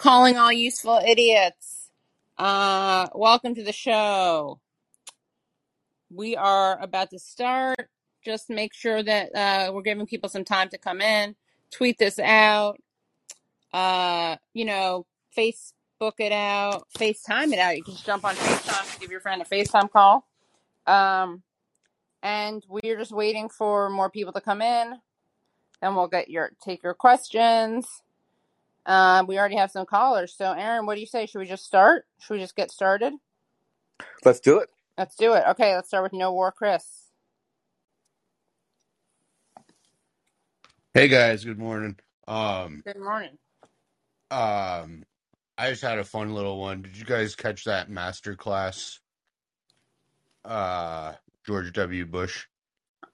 calling all useful idiots. Uh, welcome to the show. We are about to start. Just make sure that uh, we're giving people some time to come in. Tweet this out. Uh, you know, Facebook it out. FaceTime it out. You can just jump on FaceTime, give your friend a FaceTime call. Um, and we're just waiting for more people to come in. Then we'll get your take your questions. Uh, we already have some callers. So, Aaron, what do you say? Should we just start? Should we just get started? Let's do it. Let's do it. Okay, let's start with No War Chris. Hey guys, good morning. Um, Good morning. um, I just had a fun little one. Did you guys catch that master class, uh, George W. Bush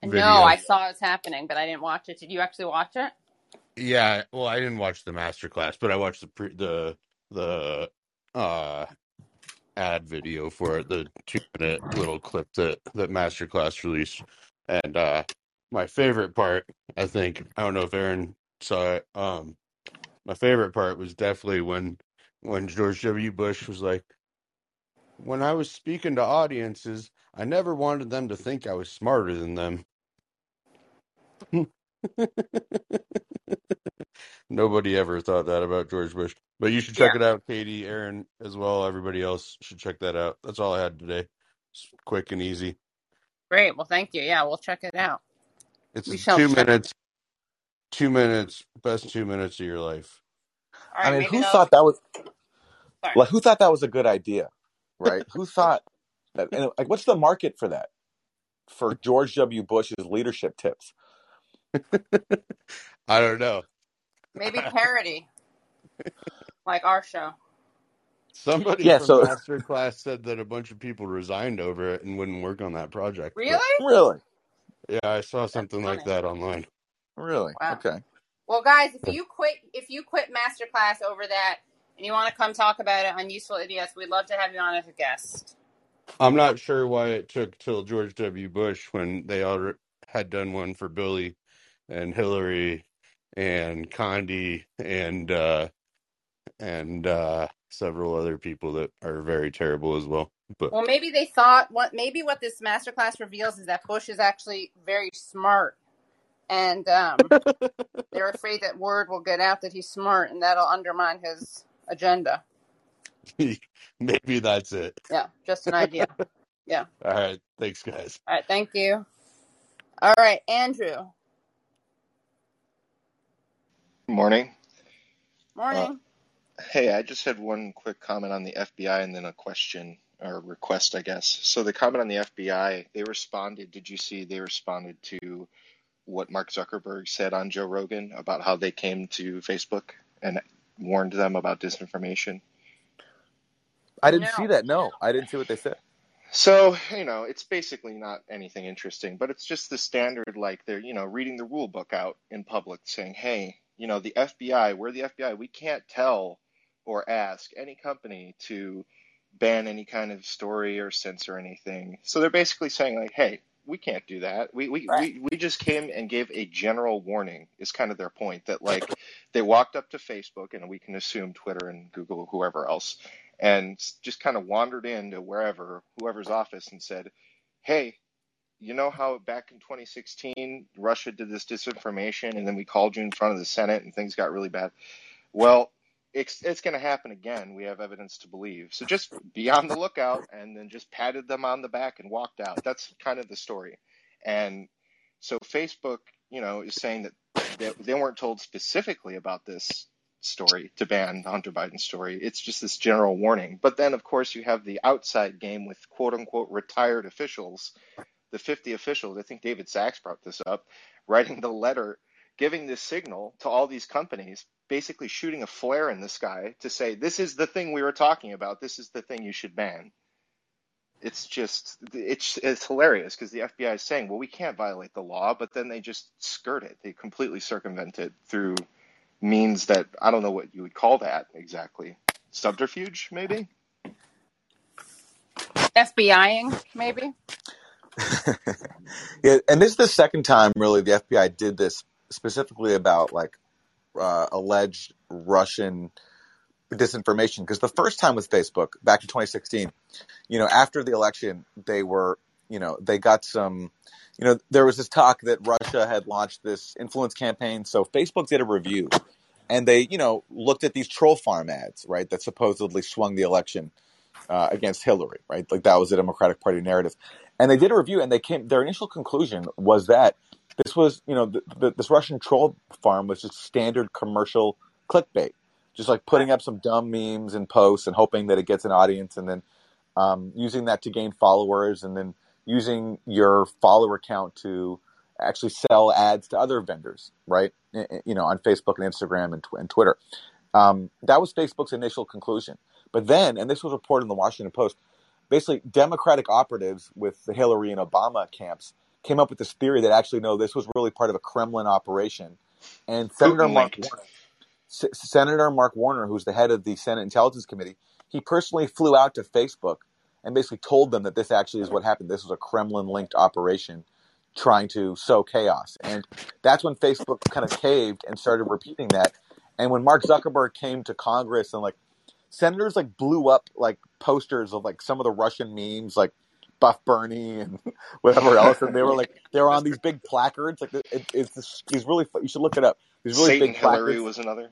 No, I saw it was happening, but I didn't watch it. Did you actually watch it? Yeah, well, I didn't watch the master class, but I watched the pre the the uh ad video for it, the two minute little clip that that master class released. And uh my favorite part, I think, I don't know if Aaron saw it, um, my favorite part was definitely when when George W. Bush was like When I was speaking to audiences, I never wanted them to think I was smarter than them. Nobody ever thought that about George Bush. But you should check Yeah. it out, Katie, Aaron, as well. Everybody else should check that out. That's all I had today. It's quick and easy. Great. Well, thank you. Yeah, we'll check it out. It's We shall two check. minutes, two minutes, best two minutes of your life. All I right, mean, maybe who they'll. thought that was Sorry. like who thought that was a good idea, right? who thought that and like what's the market for that? For George W. Bush's leadership tips. I don't know. Maybe parody, like our show. Somebody Yeah, from so Masterclass said that a bunch of people resigned over it and wouldn't work on that project. But Really? really, yeah, I saw something like that online. really, Wow. okay. Well, guys, if you quit, if you quit masterclass over that, and you want to come talk about it on Useful Idiots, we'd love to have you on as a guest. I'm not sure why it took till George W. Bush when they all had done one for Billy and Hillary and Condi and uh and uh several other people that are very terrible as well. But Well, maybe they thought what maybe what this masterclass reveals is that Bush is actually very smart, and um, they're afraid that word will get out that he's smart, and that'll undermine his agenda. maybe that's it. Yeah, just an idea. Yeah. All right, thanks guys. All right. Thank you. All right, Andrew. Morning. Uh, Morning. hey, I just had one quick comment on the FBI and then a question or request, I guess. So the comment on the FBI, they responded. Did you see they responded to what Mark Zuckerberg said on Joe Rogan about how they came to Facebook and warned them about disinformation? I didn't see that. No, I didn't see what they said. So, you know, it's basically not anything interesting, but it's just the standard, like they're, you know, reading the rule book out in public saying, hey, you know, the FBI, we're the FBI, we can't tell or ask any company to ban any kind of story or censor anything. So they're basically saying, like, hey, we can't do that. We, we, Right. we, we just came and gave a general warning, is kind of their point, that, like, they walked up to Facebook, and we can assume Twitter and Google, whoever else, and just kind of wandered into wherever, whoever's office, and said, hey, you know how back in 2016 Russia did this disinformation and then we called you in front of the Senate and things got really bad? Well, it's it's going to happen again. We have evidence to believe. So just be on the lookout and then just patted them on the back and walked out. That's kind of the story. And so Facebook, you know, is saying that they, they weren't told specifically about this story to ban the Hunter Biden story. It's just this general warning. But then, of course, you have the outside game with quote unquote retired officials the 50 officials, I think David Sacks brought this up, writing the letter giving this signal to all these companies, basically shooting a flare in the sky to say, this is the thing we were talking about. This is the thing you should ban. It's just, it's, it's hilarious because the FBI is saying, well, we can't violate the law, but then they just skirt it. They completely circumvent it through means that I don't know what you would call that exactly. Subterfuge, maybe? FBIing, maybe. yeah, and this is the second time really the FBI did this specifically about like uh, alleged Russian disinformation because the first time with Facebook back in 2016, you know, after the election, they were, you know, they got some, you know, there was this talk that Russia had launched this influence campaign. So Facebook did a review and they, you know, looked at these troll farm ads, right, that supposedly swung the election uh, against Hillary, right? Like that was the Democratic Party narrative. And they did a review and they came, their initial conclusion was that this was, you know, the, the, this Russian troll farm was just standard commercial clickbait just like putting up some dumb memes and posts and hoping that it gets an audience and then um, using that to gain followers and then using your follower count to actually sell ads to other vendors, right? You know, on Facebook and Instagram and, and Twitter. Um, that was Facebook's initial conclusion. But then, and this was reported in the Washington Post, basically Democratic operatives with the Hillary and Obama camps came up with this theory that actually no, this was really part of a Kremlin operation. And Senator Mark Warner, S- Senator Mark Warner, who's the head of the Senate Intelligence Committee, he personally flew out to Facebook and basically told them that this actually is what happened. This was a Kremlin linked operation trying to sow chaos. And that's when Facebook kind of caved and started repeating that. And when Mark Zuckerberg came to Congress and like senators like blew up like posters of like some of the Russian memes, like Buff Bernie and whatever else, and they were like they were on these big placards. Like it, it's these really you should look it up. These really Satan big Hillary placards. was another.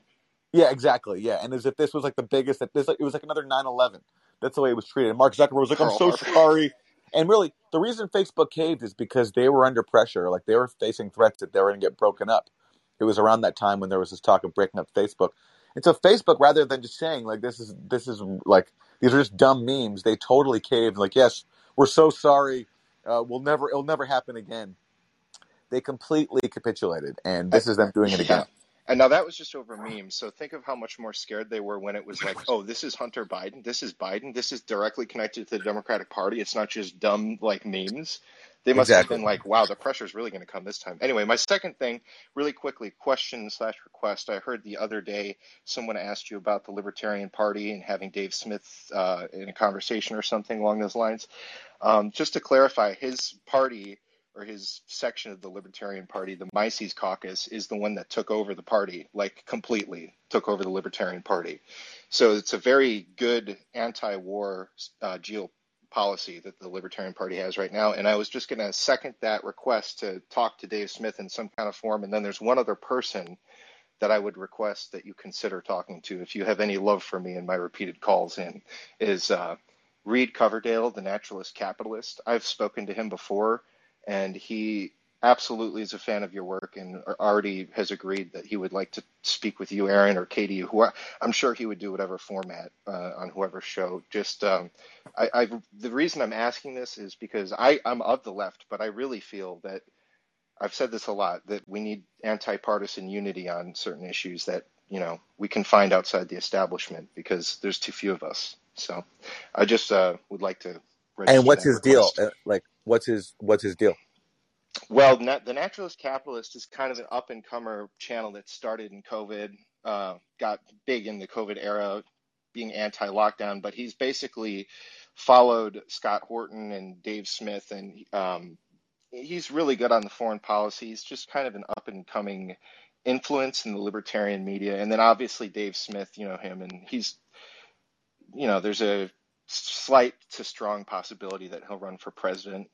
Yeah, exactly. Yeah, and as if this was like the biggest. That this like, it was like another 9-11. That's the way it was treated. And Mark Zuckerberg was like, "I'm so Harbor. sorry." And really, the reason Facebook caved is because they were under pressure. Like they were facing threats that they were going to get broken up. It was around that time when there was this talk of breaking up Facebook. And so Facebook, rather than just saying like this is this is like these are just dumb memes, they totally caved. Like, yes, we're so sorry. Uh, we'll never. It'll never happen again. They completely capitulated, and this is them doing it again. And now that was just over memes. So think of how much more scared they were when it was like, oh, this is Hunter Biden. This is Biden. This is directly connected to the Democratic Party. It's not just dumb like memes. They must Exactly. have been like, wow, the pressure is really going to come this time. Anyway, my second thing, really quickly, question slash request. I heard the other day someone asked you about the Libertarian Party and having Dave Smith uh, in a conversation or something along those lines. Um, just to clarify, his party or his section of the Libertarian Party, the Mises Caucus, is the one that took over the party, like completely took over the Libertarian Party. So it's a very good anti-war uh, geopolicy that the Libertarian Party has right now. And I was just going to second that request to talk to Dave Smith in some kind of form. And then there's one other person that I would request that you consider talking to, if you have any love for me and my repeated calls in, is uh, Reed Coverdale, the naturalist capitalist. I've spoken to him before, and he absolutely is a fan of your work and already has agreed that he would like to speak with you, Aaron, or Katie. Who I'm sure he would do whatever format uh, on whoever show. Just um, I, I, the reason I'm asking this is because I, I'm of the left, but I really feel that I've said this a lot that we need anti-partisan unity on certain issues that you know we can find outside the establishment because there's too few of us. So I just uh, would like to. And what's his deal? request. Uh, Like, what's his what's his deal? Well, the Naturalist Capitalist is kind of an up and comer channel that started in COVID, uh, got big in the COVID era, being anti lockdown, but he's basically followed Scott Horton and Dave Smith, and um, he's really good on the foreign policy. He's just kind of an up and coming influence in the libertarian media. And then obviously Dave Smith, you know him, and he's, you know, there's a slight to strong possibility that he'll run for president.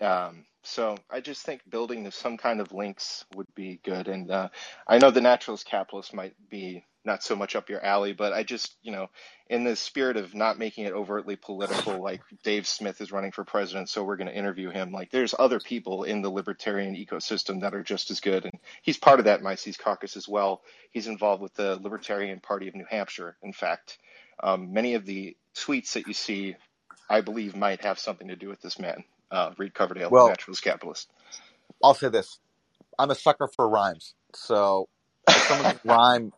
Um, so I just think building some kind of links would be good. And uh, I know the naturalist capitalist might be not so much up your alley, but I just, you know, in the spirit of not making it overtly political, like Dave Smith is running for president, so we're going to interview him. Like there's other people in the libertarian ecosystem that are just as good. And he's part of that Mises caucus as well. He's involved with the Libertarian Party of New Hampshire, in fact. Um, many of the tweets that you see, I believe, might have something to do with this man uh, Reed Coverdale, Well- naturalist capitalist. I'll say this: I'm a sucker for rhymes. So if someone rhyme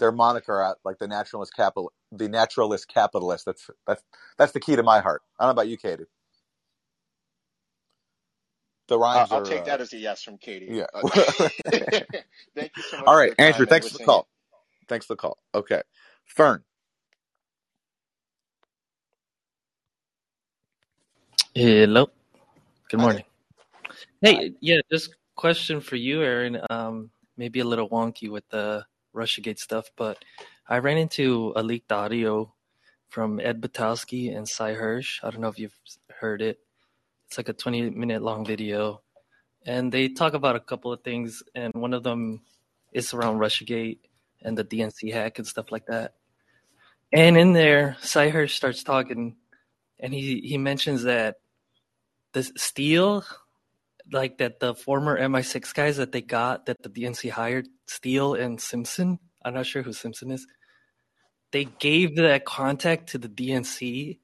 their moniker out like the naturalist capital, the naturalist capitalist. That's that's that's the key to my heart. I don't know about you, Katie. The Uh, rhymes I'll are. take uh, that as a yes from Katie. yeah. Uh, thank you so much. All right, Andrew. Thanks for the call. Thanks for the call. Okay, Fern. Hello. Good Hi. morning. Hey, yeah, just question for you, Aaron. Um, maybe a little wonky with the Russiagate stuff, but I ran into a leaked audio from Ed Butowsky and Sy Hersh. I don't know if you've heard it. It's like a 20 minute long video. And they talk about a couple of things, and one of them is around Russiagate and the DNC hack and stuff like that. And in there, Sy Hersh starts talking, and he, he mentions that the Steele, like that the former MI6 guys that they got, that the DNC hired, Steele and Simpson, I'm not sure who Simpson is, they gave that contact to the DNC,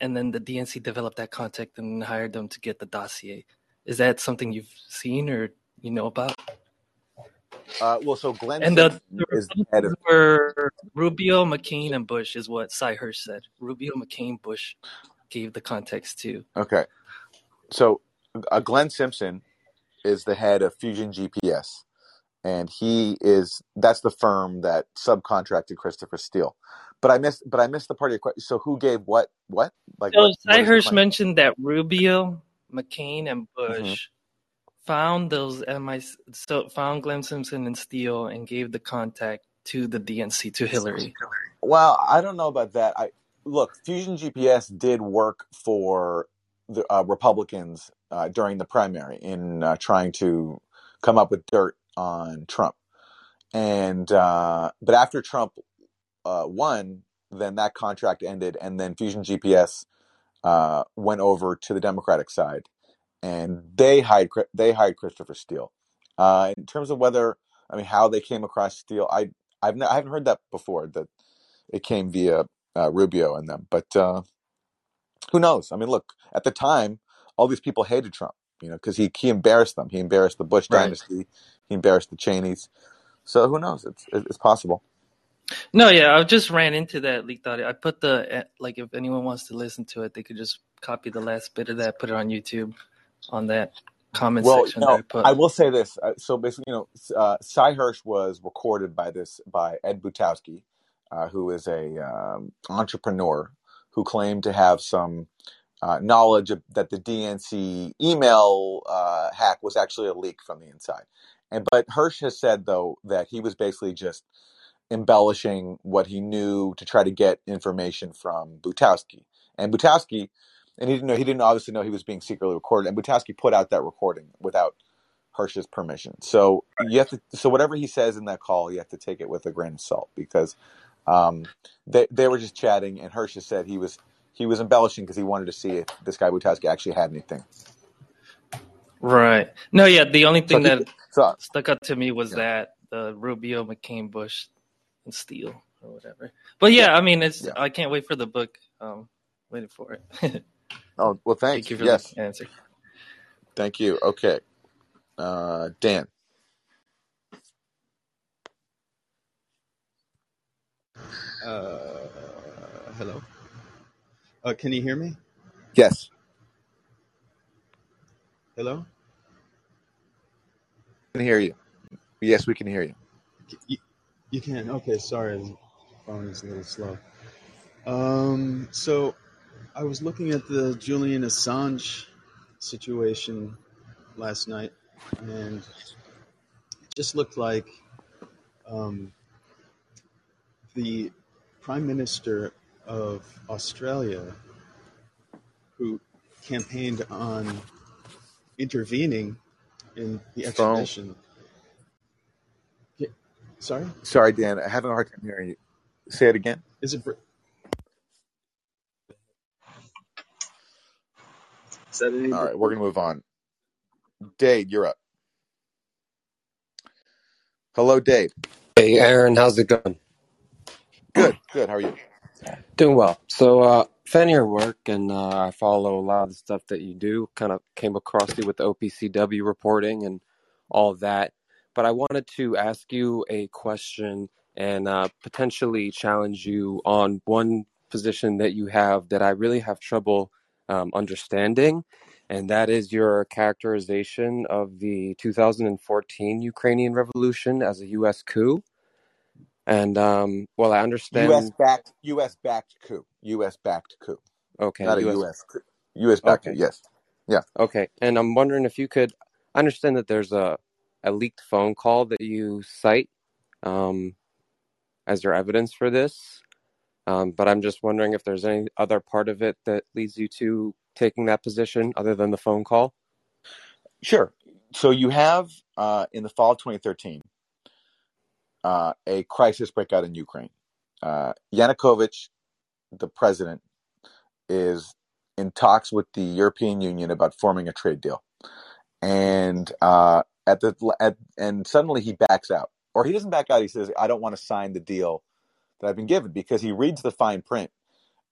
and then the DNC developed that contact and hired them to get the dossier. Is that something you've seen or you know about? Uh, well, so Glenn And the, the is the head of. Were Rubio, McCain, and Bush, is what Sy Hersh said. Rubio, McCain, Bush gave the context to. Okay, so uh, Glenn Simpson is the head of Fusion GPS, and he is that's the firm that subcontracted Christopher Steele. But I missed, but I missed the part of your question. So who gave what? What? Like So what? What Sy is the Hersh claim? mentioned that Rubio, McCain, and Bush found those MI so found Glenn Simpson and Steele and gave the contact to the DNC to Hillary. Well, I don't know about that. I look, Fusion GPS did work for the uh, Republicans uh, during the primary in uh, trying to come up with dirt on Trump, and uh, but after Trump uh, won, then that contract ended, and then Fusion GPS uh, went over to the Democratic side, and they hired they hired Christopher Steele. In terms of whether, I mean, how they came across Steele, I I've n- I haven't heard that before. That it came via uh, Rubio and them, but uh, who knows? I mean, look, at the time, all these people hated Trump, you know, because he he embarrassed them. He embarrassed the Bush Right. dynasty. He embarrassed the Cheneys. So who knows? It's it's possible. No, yeah, I just ran into that leaked audio. I put the eh, like if anyone wants to listen to it, they could just copy the last bit of that, put it on YouTube on that comment Well, section that I put. I will say this. Uh, so basically, you know, uh, Sy Hersh was recorded by this by Ed Butowsky, uh, who is a um, entrepreneur who claimed to have some uh, knowledge of, that the DNC email uh, hack was actually a leak from the inside. And but Hersh has said though that he was basically just embellishing what he knew to try to get information from Butowsky. And Butowsky, and he didn't know he didn't obviously know he was being secretly recorded. And Butowsky put out that recording without Hersh's permission. So you have to so whatever he says in that call, you have to take it with a grain of salt because um, they they were just chatting, and Hersh said he was he was embellishing because he wanted to see if this guy Butowsky actually had anything. Right. No, yeah, the only So thing he, that so stuck out to me was yeah that the Rubio, McCain, Bush, and Steele or whatever. But yeah, yeah I mean, it's yeah. I can't wait for the book. Um, waiting for it. Oh well, Thank you for Yes, the answer. thank you. Okay, uh, Dan. Uh, hello. Uh, can you hear me? Yes, Hello. Can hear you. Yes, we can hear you. You, you can. Okay. Sorry, the phone is a little slow. Um. So, I was looking at the Julian Assange situation last night, and it just looked like um, the Prime Minister of Australia, who campaigned on intervening in the Phone. extradition. Yeah, sorry, Sorry, Dan. I'm having a hard time hearing you. Say it again. is it? Br- Is that any All we're gonna move on. Dade, you're up. Hello, Dade. Hey, Aaron, how's it going? Good, good. How are you? Doing well. So, uh, fan your work, and uh, I follow a lot of the stuff that you do. Kind of came across you with the OPCW reporting and all that. But I wanted to ask you a question and uh, potentially challenge you on one position that you have that I really have trouble um, understanding, and that is your characterization of the 2014 Ukrainian Revolution as a U.S. coup. And um, well, I understand U.S. backed, U.S. backed coup, U.S. backed coup, Okay, not a U.S. U.S. coup. U.S. backed coup. Yes. Yeah. okay. And I'm wondering if you could I understand that there's a a leaked phone call that you cite. Um, as your evidence for this. Um, but I'm just wondering if there's any other part of it that leads you to taking that position other than the phone call. Sure. So you have uh, in the fall of 2013 uh, a crisis break out in Ukraine. Uh, Yanukovych, the president, is in talks with the European Union about forming a trade deal, and uh, at the at, and suddenly he backs out, or he doesn't back out. He says, "I don't want to sign the deal that I've been given," because he reads the fine print,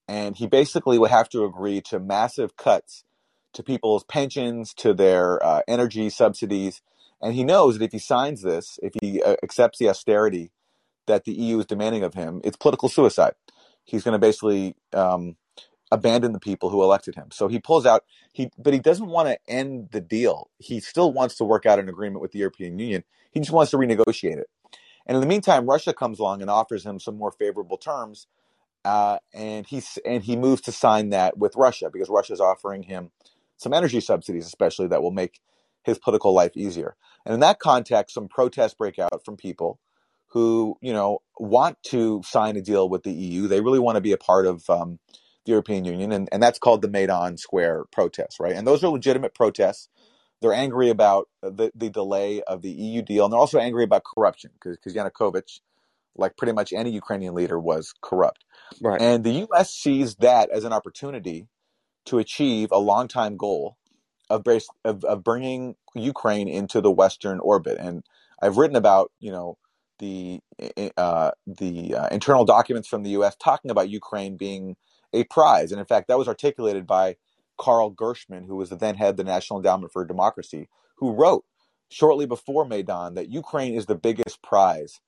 and he basically would have to agree to massive cuts to people's pensions, to their uh, energy subsidies, and he knows that if he signs this, if he uh, accepts the austerity that the EU is demanding of him, it's political suicide. He's going to basically um, abandon the people who elected him. So he pulls out. He, but he doesn't want to end the deal. He still wants to work out an agreement with the European Union. He just wants to renegotiate it. And in the meantime, Russia comes along and offers him some more favorable terms, uh, and he's and he moves to sign that with Russia because Russia is offering him some energy subsidies, especially that will make his political life easier. And in that context, some protests break out from people who, you know, want to sign a deal with the EU. They really want to be a part of um, the European Union, and, and that's called the Maidan Square protests, right? And those are legitimate protests. They're angry about the, the delay of the EU deal, and they're also angry about corruption because Yanukovych, like pretty much any Ukrainian leader, was corrupt. Right. And the U.S. sees that as an opportunity to achieve a long-time goal of, of, of bringing Ukraine into the Western orbit. And I've written about, you know, the uh, the uh, internal documents from the U.S. talking about Ukraine being a prize, and in fact, that was articulated by Carl Gershman, who was the then head of the National Endowment for Democracy, who wrote shortly before Maidan that Ukraine is the biggest prize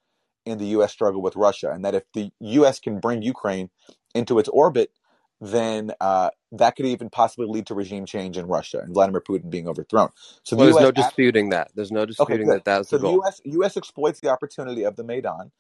in the U.S. struggle with Russia, and that if the U.S. can bring Ukraine into its orbit, then uh, that could even possibly lead to regime change in Russia and Vladimir Putin being overthrown. So the well, there's US no disputing that. There's no disputing okay, that that's so the goal. US, US exploits the opportunity of the Maidan.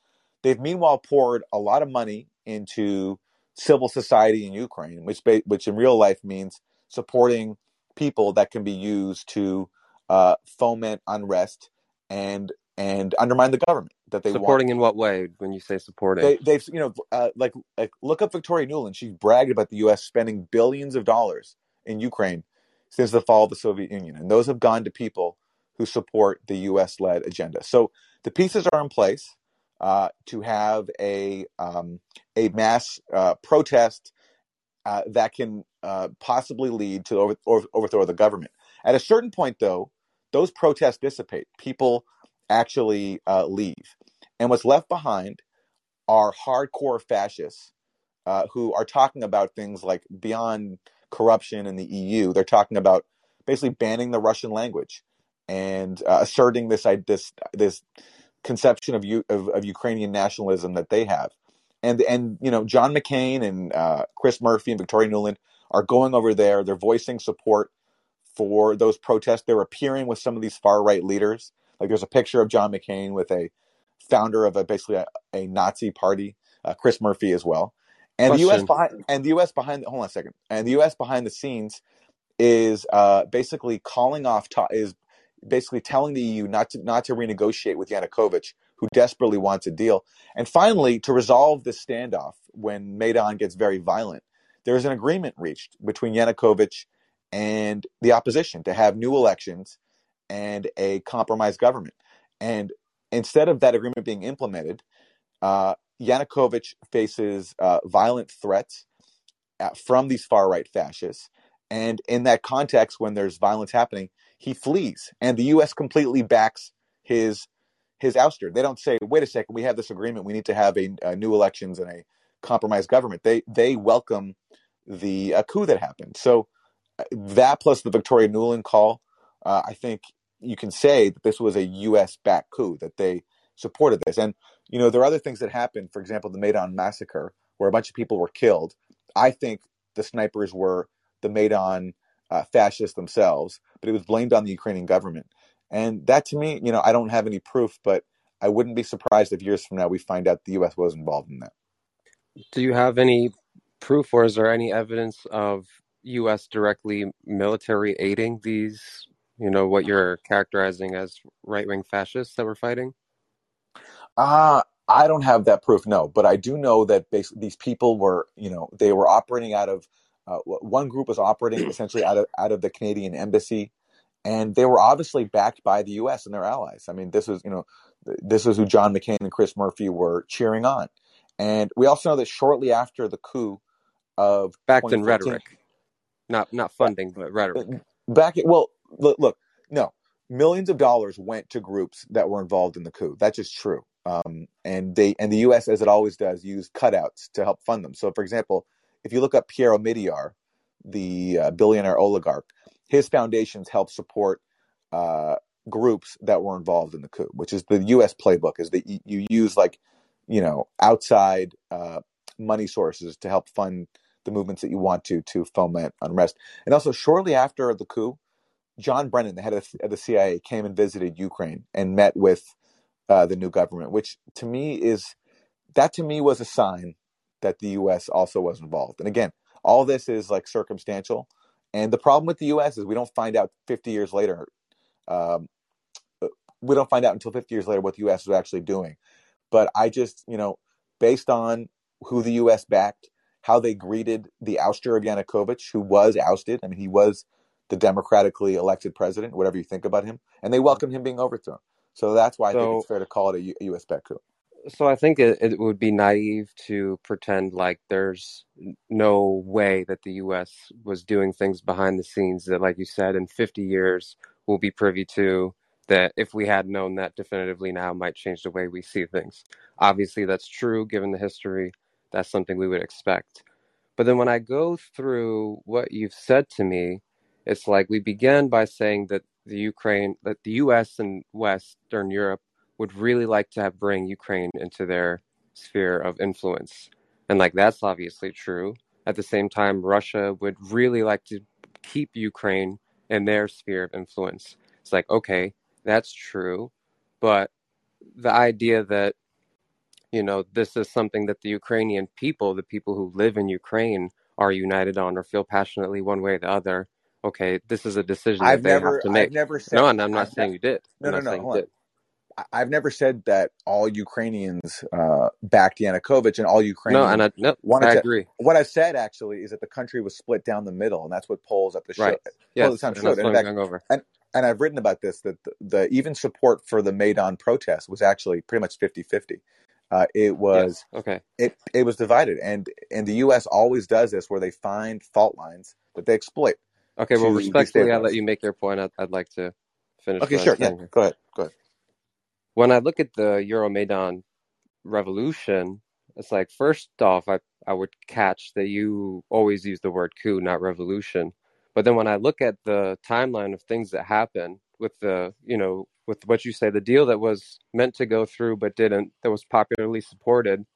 They've meanwhile poured a lot of money into civil society in Ukraine, which which in real life means supporting people that can be used to uh, foment unrest and and undermine the government that they supporting want. in what way when you say supporting? They, they've you know uh, like like look up victoria nuland she's bragged about the us spending billions of dollars in ukraine since the fall of the soviet union and those have gone to people who support the us led agenda. So the pieces are in place uh, to have a um, a mass uh, protest uh, that can uh, possibly lead to over, over, overthrow of the government. At a certain point though those protests dissipate. People actually uh, leave. And what's left behind are hardcore fascists uh, who are talking about things like beyond corruption in the EU. They're talking about basically banning the Russian language and uh, asserting this this this conception of, U, of, of Ukrainian nationalism that they have. And and you know John McCain and uh, Chris Murphy and Victoria Nuland are going over there. They're voicing support for those protests. They're appearing with some of these far right leaders like there's a picture of John McCain with a founder of a basically a, a Nazi party, uh, Chris Murphy as well. And Question. the U.S. behind and the U.S. behind hold on a second, and the U.S. behind the scenes is uh, basically calling off to, is basically telling the EU not to not to renegotiate with Yanukovych, who desperately wants a deal. And finally, to resolve this standoff when Maidan gets very violent, there is an agreement reached between Yanukovych and the opposition to have new elections and a compromised government. And instead of that agreement being implemented, uh, Yanukovych faces uh, violent threats at, from these far right fascists. And in that context, when there's violence happening, he flees, and the U.S. completely backs his his ouster. They don't say, "Wait a second, we have this agreement. We need to have a, a new elections and a compromised government." They they welcome the uh, coup that happened. So uh, that plus the Victoria Nuland call, uh, I think you can say that this was a U.S. backed coup that they supported this. And you know there are other things that happened. For example, the Maidan massacre, where a bunch of people were killed. I think the snipers were the Maidan uh, fascists themselves, but it was blamed on the Ukrainian government. And that to me, you know, I don't have any proof, but I wouldn't be surprised if years from now we find out the U.S. was involved in that. Do you have any proof, or is there any evidence of U.S. directly military aiding these you know what you're characterizing as right wing fascists that were fighting? Uh I don't have that proof, no, but I do know that basically these people were, you know, they were operating out of uh, one group was operating essentially out of out of the Canadian embassy, and they were obviously backed by the U.S. and their allies. I mean, this was, you know, this is who John McCain and Chris Murphy were cheering on, and we also know that shortly after the coup of Backed in rhetoric, not not funding, but rhetoric. back well, look, look, no, millions of dollars went to groups that were involved in the coup. That's just true. Um, and they and the U.S. as it always does used cutouts to help fund them. So, for example, if you look up Pierre Omidyar, the uh, billionaire oligarch, his foundations help support uh, groups that were involved in the coup, which is the U.S. playbook. Is that you, you use like you know outside uh, money sources to help fund the movements that you want to to foment unrest. And also, shortly after the coup, John Brennan, the head of the CIA, came and visited Ukraine and met with uh, the new government, which to me is that to me was a sign that the U.S. also was involved. And again, all this is like circumstantial. And the problem with the U.S. is we don't find out 50 years later. Um, we don't find out until 50 years later what the U.S. was actually doing. But I just, you know, based on who the U.S. backed, how they greeted the ouster of Yanukovych, who was ousted. I mean, he was the democratically elected president, whatever you think about him, and they welcomed him being overthrown. So that's why I think it's fair to call it a U- U.S. backed coup. So I think it, it would be naive to pretend like there's no way that the U.S. was doing things behind the scenes that, like you said, in 50 years we'll be privy to. That if we had known that definitively now might change the way we see things. Obviously, that's true given the history. That's something we would expect. But then when I go through what you've said to me, it's like we began by saying that the Ukraine, that the U.S. and Western Europe would really like to have bring Ukraine into their sphere of influence. And like that's obviously true. At the same time, Russia would really like to keep Ukraine in their sphere of influence. It's like, okay, that's true. But the idea that, you know, this is something that the Ukrainian people, the people who live in Ukraine, are united on or feel passionately one way or the other. Okay, this is a decision that I've they have never, to I've never said, No, and I'm not I've saying you did. no, I'm no, no, hold on. I've never said that all Ukrainians uh, backed Yanukovych and all Ukrainians. No, and I no, I to. agree. What I said actually is that the country was split down the middle, and that's what polls at the show Right. Yes, the time and showed. And fact, over. and and I've written about this that the, the even support for the Maidan protest was actually pretty much 50-50. Uh, it was Yes. Okay. it it was divided, and and the U.S. always does this where they find fault lines that they exploit Okay. Well, respectfully, I let you make your point. I'd, I'd like to finish Okay, sure, yeah, here. go ahead, go ahead. When I look at the Euromaidan revolution, it's like first off, I I would catch that you always use the word coup, not revolution. But then when I look at the timeline of things that happen with the, you know, with what you say, the deal that was meant to go through but didn't, that was popularly supported,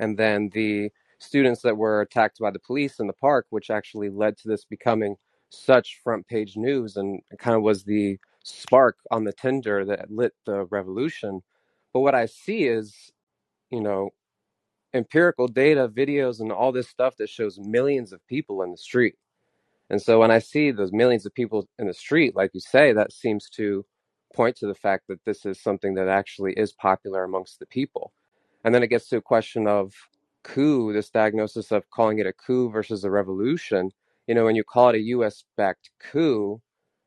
and then the students that were attacked by the police in the park, which actually led to this becoming such front page news and kind of was the spark on the tinder that lit the revolution. But what I see is, you know, empirical data, videos, and all this stuff that shows millions of people in the street. And so when I see those millions of people in the street, like you say, that seems to point to the fact that this is something that actually is popular amongst the people. And then it gets to a question of coup, this diagnosis of calling it a coup versus a revolution. You know, when you call it a US backed coup,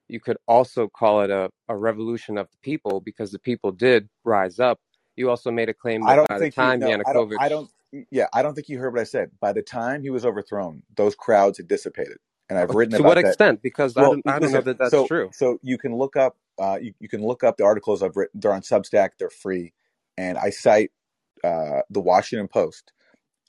you could also call it a, a revolution of the people because the people did rise up. You also made a claim I don't by the think you. time No, I don't. I don't. Yeah, I don't think you heard what I said. By the time he was overthrown, those crowds had dissipated, and I've written to what that. extent? Because I don't, I don't know that that's So, true. so you can look up. Uh, you, you can look up the articles I've written. They're on Substack. They're free, and I cite uh, the Washington Post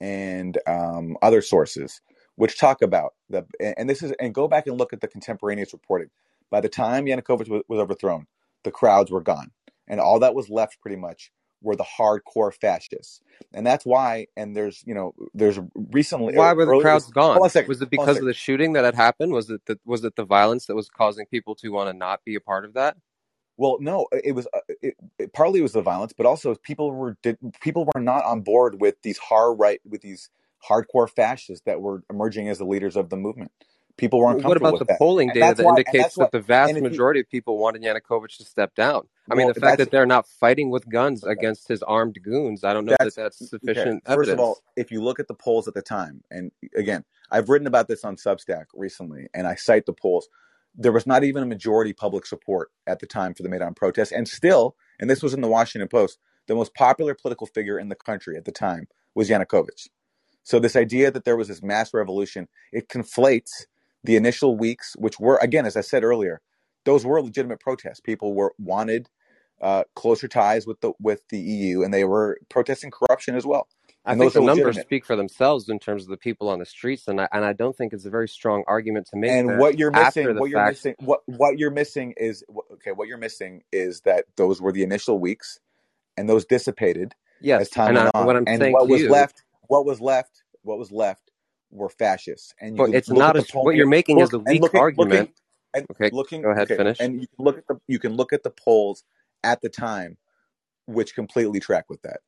and um, other sources which talk about the. And this is and go back and look at the contemporaneous reporting. By the time Yanukovych was, was overthrown, the crowds were gone, and all that was left pretty much were the hardcore fascists, and that's why. And there's you know there's recently Why were the earlier crowds this. Hold on a gone? second. Was it Hold on a because of the shooting that had happened? Was it the, was it the violence that was causing people to want to not be a part of that? Well, no, it was uh, it, it, partly it was the violence, but also people were did, people were not on board with these hard right with these hardcore fascists that were emerging as the leaders of the movement. People were Well, what about the that, polling data that why. Indicates that the vast majority of people wanted Yanukovych to step down? I mean, the fact that they're not fighting with guns okay. against his armed goons, I don't know that That's that's okay. sufficient First of all, if you look at the polls at the time, and again, I've written about this on Substack recently, and I cite the polls. There was not even a majority public support at the time for the Maidan protests, and still, and this was in the Washington Post, the most popular political figure in the country at the time was Yanukovych. So this idea that there was this mass revolution, it conflates the initial weeks, which were again, as I said earlier, those were legitimate protests. People were wanted uh, closer ties with the with the EU, and they were protesting corruption as well. I And think those the numbers legitimate. speak for themselves in terms of the people on the streets, and I and I don't think it's a very strong argument to make And what you're missing, what you're fact. missing, what what you're missing is okay. What you're missing is that those were the initial weeks, and those dissipated as Yes, time and went I, on. what I'm And saying what was you, left, what was left, what was left were fascists. And it's not a what you're making is a weak looking, argument. looking, and Okay, looking. go ahead, Okay, finish. and you can look at the you can look at the polls at the time, which completely track with that,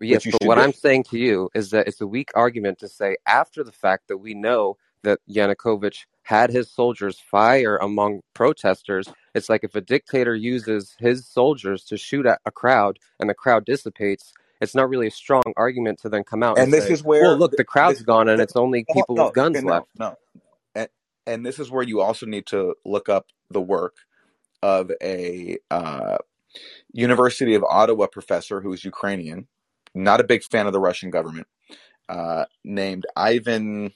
Yes, but what do. I'm saying to you is that it's a weak argument to say after the fact that we know that Yanukovych had his soldiers fire among protesters. It's like if a dictator uses his soldiers to shoot at a crowd and the crowd dissipates, it's not really a strong argument to then come out and And this say, is well, where look, the crowd's this gone and th- it's only people no, with guns left. no, and, and this is where you also need to look up the work of a uh, University of Ottawa professor who's Ukrainian, not a big fan of the Russian government, uh, named Ivan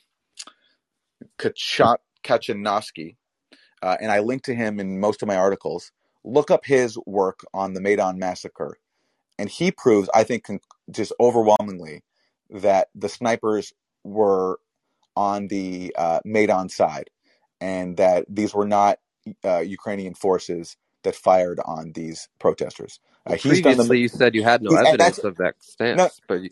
Kachat Katchanovski, uh, and I link to him in most of my articles. Look up his work on the Maidan massacre, and he proves, I think, con- just overwhelmingly, that the snipers were on the uh, Maidan side, and that these were not uh, Ukrainian forces that fired on these protesters. Uh, Well, he's done previously the you said you had no he's, and that's evidence of that no stance, but you,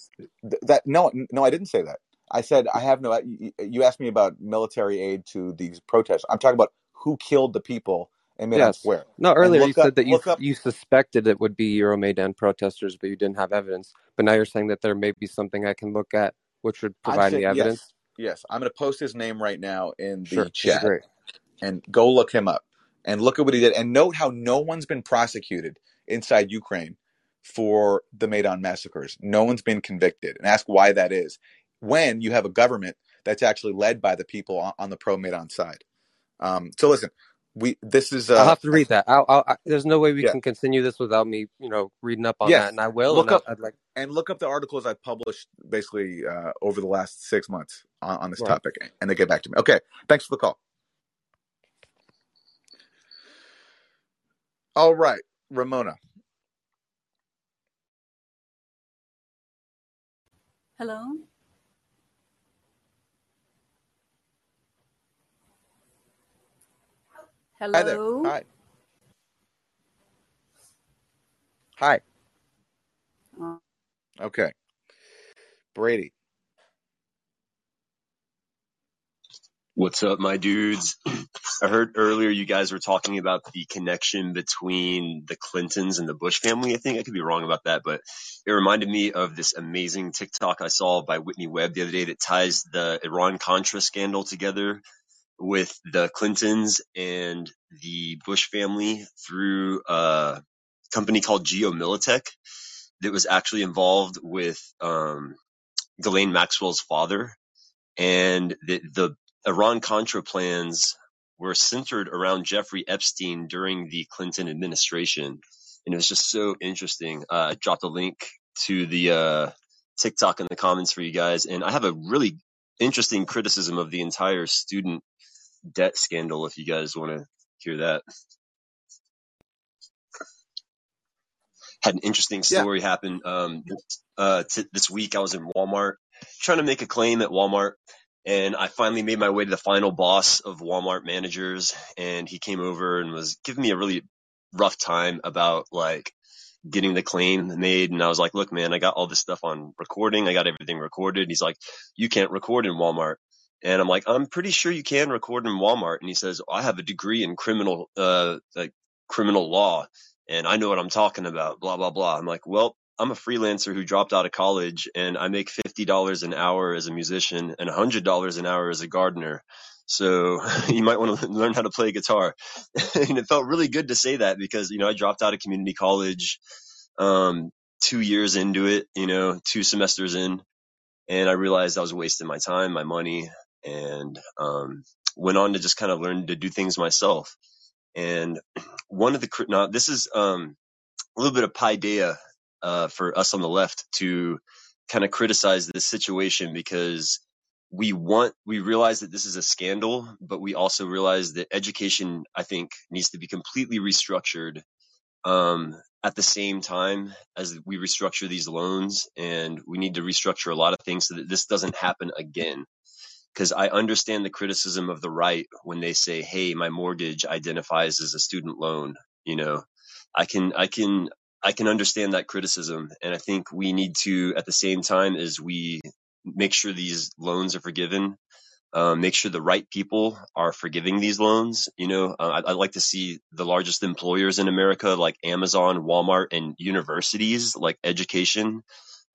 that no no I didn't say that. I said I have no. You you asked me about military aid to these protests. I'm talking about who killed the people in Maidan yes. Square. No, earlier you up said that you up you suspected it would be Euromaidan protesters, but you didn't have evidence. But now you're saying that there may be something I can look at which would provide saying me evidence. yes, yes. I'm going to post his name right now in the that'd chat, and go look him up and look at what he did, and note how no one's been prosecuted inside Ukraine for the Maidan massacres. No one's been convicted, and ask why that is. When you have a government that's actually led by the people on, on the pro Maidan side. Um, so listen, we this is I'll uh have to read that. I'll, I'll, I, there's no way we yeah can continue this without me, you know, reading up on that, yes and I will. look And up I'd like and look up the articles I've published basically uh, over the last six months on, on this right. topic, and they get back to me. Okay, thanks for the call. All right, Ramona. Hello. Hi there. Hello. Hi. Hi. Uh, Okay, Brady. What's up, my dudes? I heard earlier you guys were talking about the connection between the Clintons and the Bush family. I think I could be wrong about that, but it reminded me of this amazing TikTok I saw by Whitney Webb the other day that ties the Iran Contra scandal together with the Clintons and the Bush family through a company called Geo Militech that was actually involved with um, Ghislaine Maxwell's father. And the, the Iran Contra plans were centered around Jeffrey Epstein during the Clinton administration, and it was just so interesting. Uh, I dropped a link to the uh, TikTok in the comments for you guys, and I have a really interesting criticism of the entire student debt scandal. If you guys want to hear that, had an interesting Yeah. story happen um, uh, t- this week. I was in Walmart trying to make a claim at Walmart, and I finally made my way to the final boss of Walmart managers, and he came over and was giving me a really rough time about like getting the claim made. And I was like, look, man, I got all this stuff on recording. I got everything recorded. He's like, you can't record in Walmart. And I'm like, I'm pretty sure you can record in Walmart. And he says, I have a degree in criminal, uh, like criminal law and I know what I'm talking about, blah, blah, blah. I'm like, well, I'm a freelancer who dropped out of college and I make $50 an hour as a musician and $100 an hour as a gardener. So you might want to learn how to play guitar. and it felt really good to say that because, you know, I dropped out of community college, um, two years into it, you know, two semesters in, and I realized I was wasting my time, my money, and, um, went on to just kind of learn to do things myself. And one of the, now this is, um, a little bit of paideia uh, for us on the left to kind of criticize this situation because we want we realize that this is a scandal, but we also realize that education I think needs to be completely restructured um, at the same time as we restructure these loans, and we need to restructure a lot of things so that this doesn't happen again because I understand the criticism of the right when they say, "Hey, my mortgage identifies as a student loan." You know, I can I can I can understand that criticism, and I think we need to, at the same time as we make sure these loans are forgiven, um, make sure the right people are forgiving these loans. You know, uh, I'd, I'd like to see the largest employers in America, like Amazon, Walmart, and universities, like education,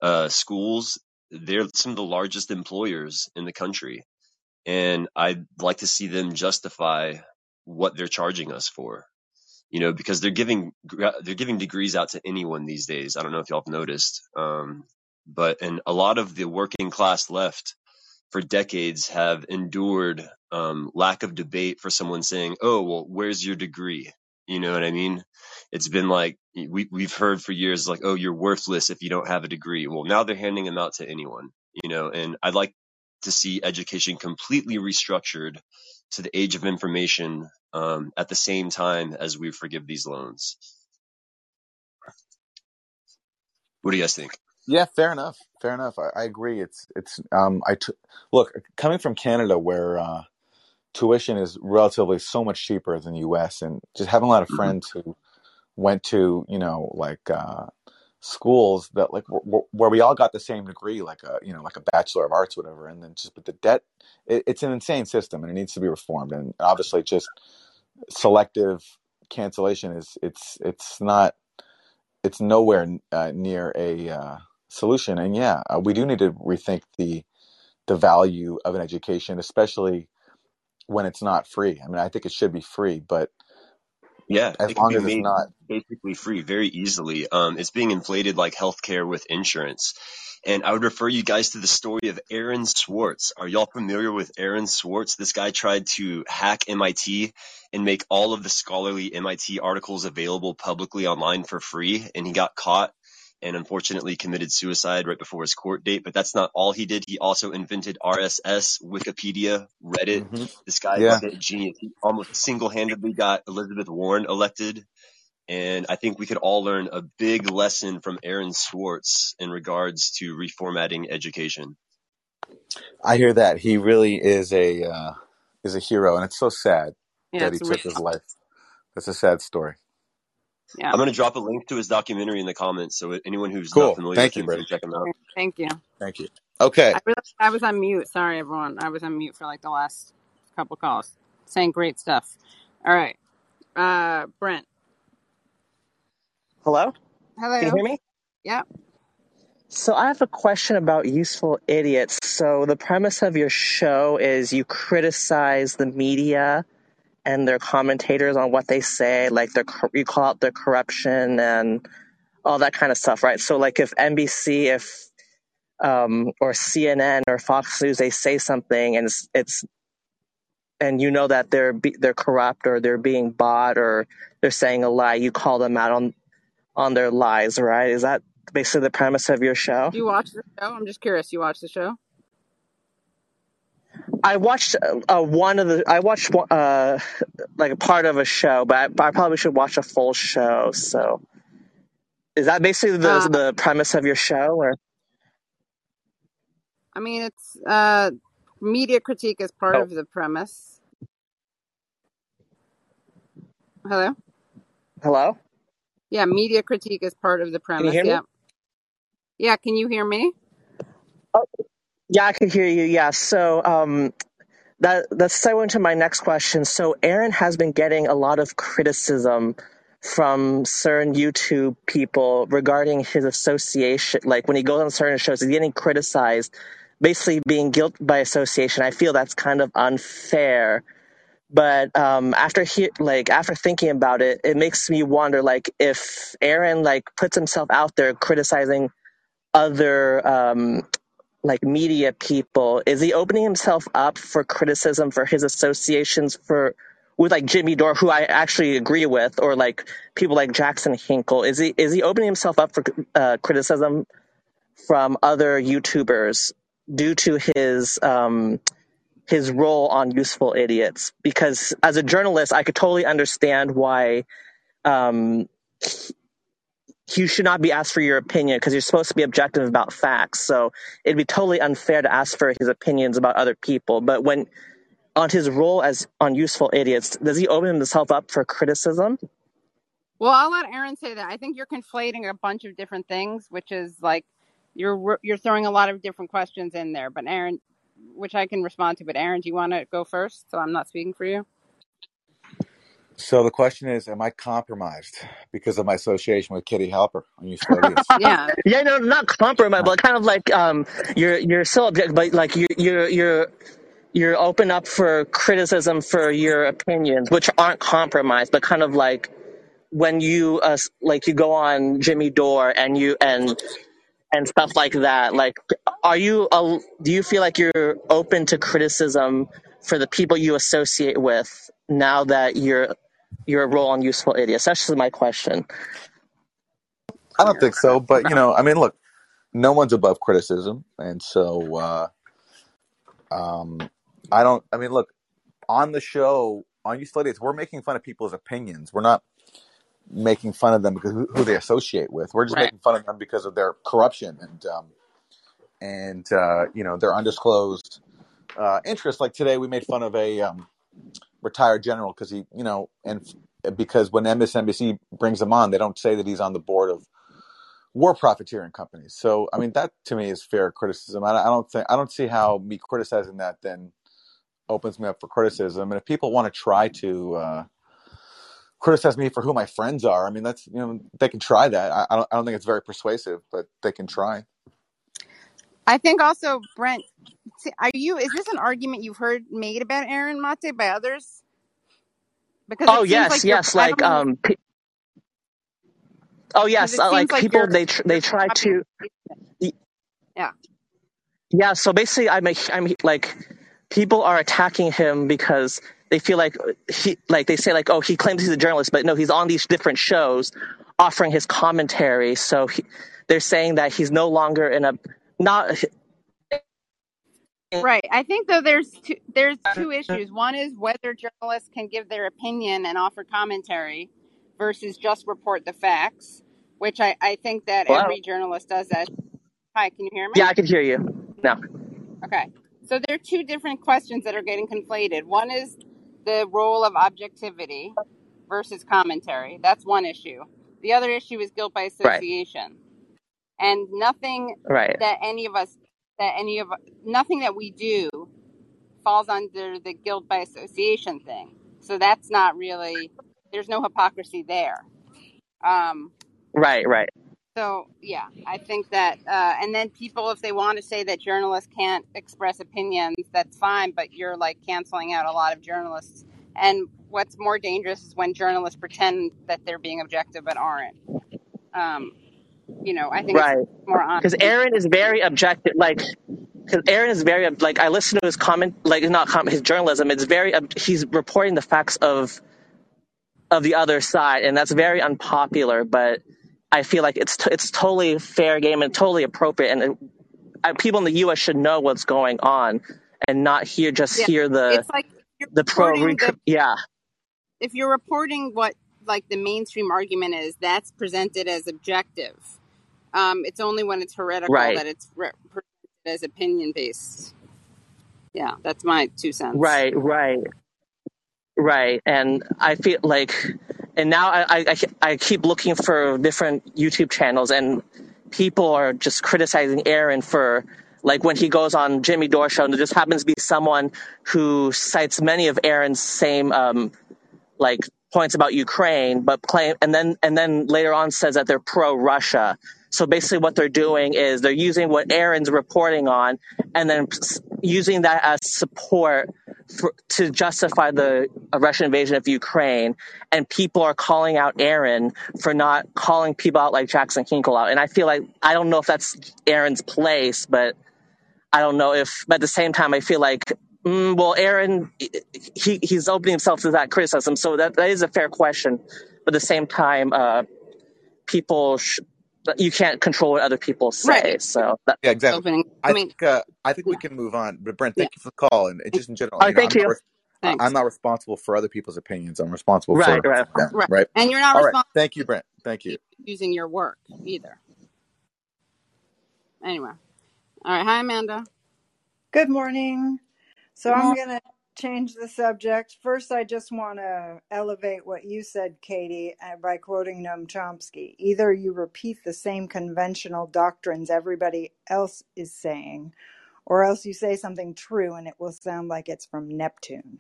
uh, schools. They're some of the largest employers in the country and I'd like to see them justify what they're charging us for. You know, because they're giving they're giving degrees out to anyone these days. I don't know if y'all have noticed, um, but and a lot of the working class left for decades have endured um, lack of debate for someone saying, "Oh, well, where's your degree?" You know what I mean? It's been like we we've heard for years, like, "Oh, you're worthless if you don't have a degree." Well, now they're handing them out to anyone, you know. And I'd like to see education completely restructured to the age of information um, at the same time as we forgive these loans. What do you guys think? Yeah, fair enough. Fair enough. I, I agree. It's it's um I t- look coming from Canada where uh, tuition is relatively so much cheaper than the U.S. and just having a lot of hmm friends who went to you know like uh, schools that like w- w- where we all got the same degree, like a you know like a bachelor of arts, whatever, and then just but the debt, it, it's an insane system and it needs to be reformed. And obviously, just selective cancellation is it's it's not it's nowhere uh, near a uh, solution. And yeah, uh, we do need to rethink the the value of an education, especially when it's not free. I mean, I think it should be free, but Yeah, as long as it's not, basically free very easily. Um, it's being inflated like healthcare with insurance. And I would refer you guys to the story of Aaron Swartz. Are y'all familiar with Aaron Swartz? This guy tried to hack MIT and make all of the scholarly MIT articles available publicly online for free, and he got caught and unfortunately committed suicide right before his court date. But that's not all he did. He also invented RSS, Wikipedia, Reddit. hmm This guy is yeah, like a genius. He almost single-handedly got Elizabeth Warren elected. And I think we could all learn a big lesson from Aaron Swartz in regards to reformatting education. I hear that he really is a uh, is a hero, and it's so sad Yeah, that he it's really, took his life. That's a sad story. Yeah. I'm going to drop a link to his documentary in the comments so anyone who's not Cool. familiar with Thank you, him can check him out. Thank you. Thank you. Okay. I realized I was on mute. Sorry, everyone. I was on mute for like the last couple calls, saying great stuff. All right, uh, Brent. Hello? Hello. Can you hear me? Yeah. So I have a question about useful idiots. So the premise of your show is you criticize the media and their commentators on what they say, like their you call out their corruption and all that kind of stuff, right? So like if NBC, if um, or CNN or Fox News, they say something and it's, it's and you know that they're be, they're corrupt or they're being bought or they're saying a lie, you call them out on on their lies, right? Is that basically the premise of your show? Do you watch the show? I'm just curious. You watch the show? I watched uh, one of the. I watched uh, like a part of a show, but I, but I probably should watch a full show. So, is that basically the Uh, the premise of your show? Or I mean, it's uh, media critique is part oh, of the premise. Hello. hello? Yeah, media critique is part of the premise. hear me? Yeah. Yeah. Can you hear me? Oh, yeah, I can hear you. Yeah. So, um, that that's segue into my next question. So, Aaron has been getting a lot of criticism from certain YouTube people regarding his association. Like when he goes on certain shows, he's getting criticized basically being guilt by association. I feel that's kind of unfair. But um, after he like after thinking about it, it makes me wonder like if Aaron like puts himself out there criticizing other um, like media people, is he opening himself up for criticism for his associations for with like Jimmy Dore, who I actually agree with, or like people like Jackson Hinkle? Is he is he opening himself up for uh, criticism from other YouTubers due to his um, his role on Useful Idiots? Because as a journalist, I could totally understand why um, you should not be asked for your opinion because you're supposed to be objective about facts. So it'd be totally unfair to ask for his opinions about other people. But when on his role as on Useful Idiots, does he open himself up for criticism? Well, I'll let Aaron say that. I think you're conflating a bunch of different things, which is like you're you're throwing a lot of different questions in there. But Aaron, which I can respond to. But Aaron, do you want to go first? So I'm not speaking for you. So the question is, am I compromised because of my association with Katie Halper on Useful Yeah. Yeah, no, not compromise, Uh, but kind of like um, you're you're still objective, but like you you're you're you're open up for criticism for your opinions, which aren't compromised, but kind of like when you uh, like you go on Jimmy Dore and you and and stuff like that. Like, are you a, do you feel like you're open to criticism for the people you associate with now that you're you're a role on Useful Idiots? That's just my question. I don't think so, but you know, I mean, look, no one's above criticism, and so uh, um, I don't. I mean, look, on the show on Useful Idiots, we're making fun of people's opinions. We're not making fun of them because who, who they associate with. We're just Right. making fun of them because of their corruption and um, and uh, you know their undisclosed uh, interests. Like today, we made fun of a um, retired general because he, you know, and because when MSNBC brings him on, they don't say that he's on the board of war profiteering companies. So, I mean, that to me is fair criticism. I, I don't think I don't see how me criticizing that then opens me up for criticism. And if people want to try to uh, criticize me for who my friends are, I mean, that's you know they can try that. I, I don't I don't think it's very persuasive, but they can try. I think also, Brent, are you? Is this an argument you've heard made about Aaron Maté by others? Because Oh yes, like yes, like um, pe- oh yes, uh, like like people they tr- they try to Yeah. yeah. So basically, I'm a, I'm like people are attacking him because they feel like he like they say like oh he claims he's a journalist, but no, he's on these different shows offering his commentary. So he, they're saying that he's no longer in a not Right. I think though there's two, there's two issues. One is whether journalists can give their opinion and offer commentary versus just report the facts, which I, I think that well, every journalist does that. Hi, can you hear me? yeah, I can hear you now. Okay. So there are two different questions that are getting conflated. One is the role of objectivity versus commentary. That's one issue. The other issue is guilt by Right, association. And nothing right, that any of us that any of nothing that we do falls under the guilt by association thing. So that's not really there's no hypocrisy there. Um right, right, so yeah, I think that, uh, and then people, if they want to say that journalists can't express opinions, that's fine. But you're like canceling out a lot of journalists. And what's more dangerous is when journalists pretend that they're being objective but aren't. Um, you know, I think it's right. more on. Because Aaron is very objective. Like, because Aaron is very like I listen to his comment, like not comment, his journalism. It's very he's reporting the facts of of the other side, and that's very unpopular. But I feel like it's t- it's totally fair game and totally appropriate, and it, uh, people in the U.S. should know what's going on and not hear just Yeah, hear the it's like you're the pro. reporting the yeah, if you're reporting what like the mainstream argument is, that's presented as objective. Um, it's only when it's heretical right, that it's re- presented as opinion based. Yeah, that's my two cents. right, right. Right, and I feel like, and now I, I I I keep looking for different YouTube channels, and people are just criticizing Aaron for like when he goes on Jimmy Dore show, and there just happens to be someone who cites many of Aaron's same um like points about Ukraine, but claim and then and then later on says that they're pro Russia. So basically, what they're doing is they're using what Aaron's reporting on, and then using that as support for, to justify the Russian invasion of Ukraine. And people are calling out Aaron for not calling people out like Jackson Hinkle out. And I feel like I don't know if that's Aaron's place, but I don't know if. But at the same time, I feel like. Mm, well, Aaron, he, he's opening himself to that criticism, so that, that is a fair question. But at the same time, uh, people sh- you can't control what other people say. Right. say. So that, Yeah, exactly. Opening. I I mean, think uh, I think we can move on. But Brent, yeah. thank you for the call, and and just in general, all you right, know, thank I'm not you. res- I- Thanks. I'm not responsible for other people's opinions. I'm responsible Right, for right. them, Right. right? And you're not All right. responsible Thank you, Brent. Thank you. using your work either. Anyway. All right. Hi, Amanda. Good morning. So Good I'm going to change the subject. First, I just want to elevate what you said, Katie, uh, by quoting Noam Chomsky. Either you repeat the same conventional doctrines everybody else is saying, or else you say something true and it will sound like it's from Neptune.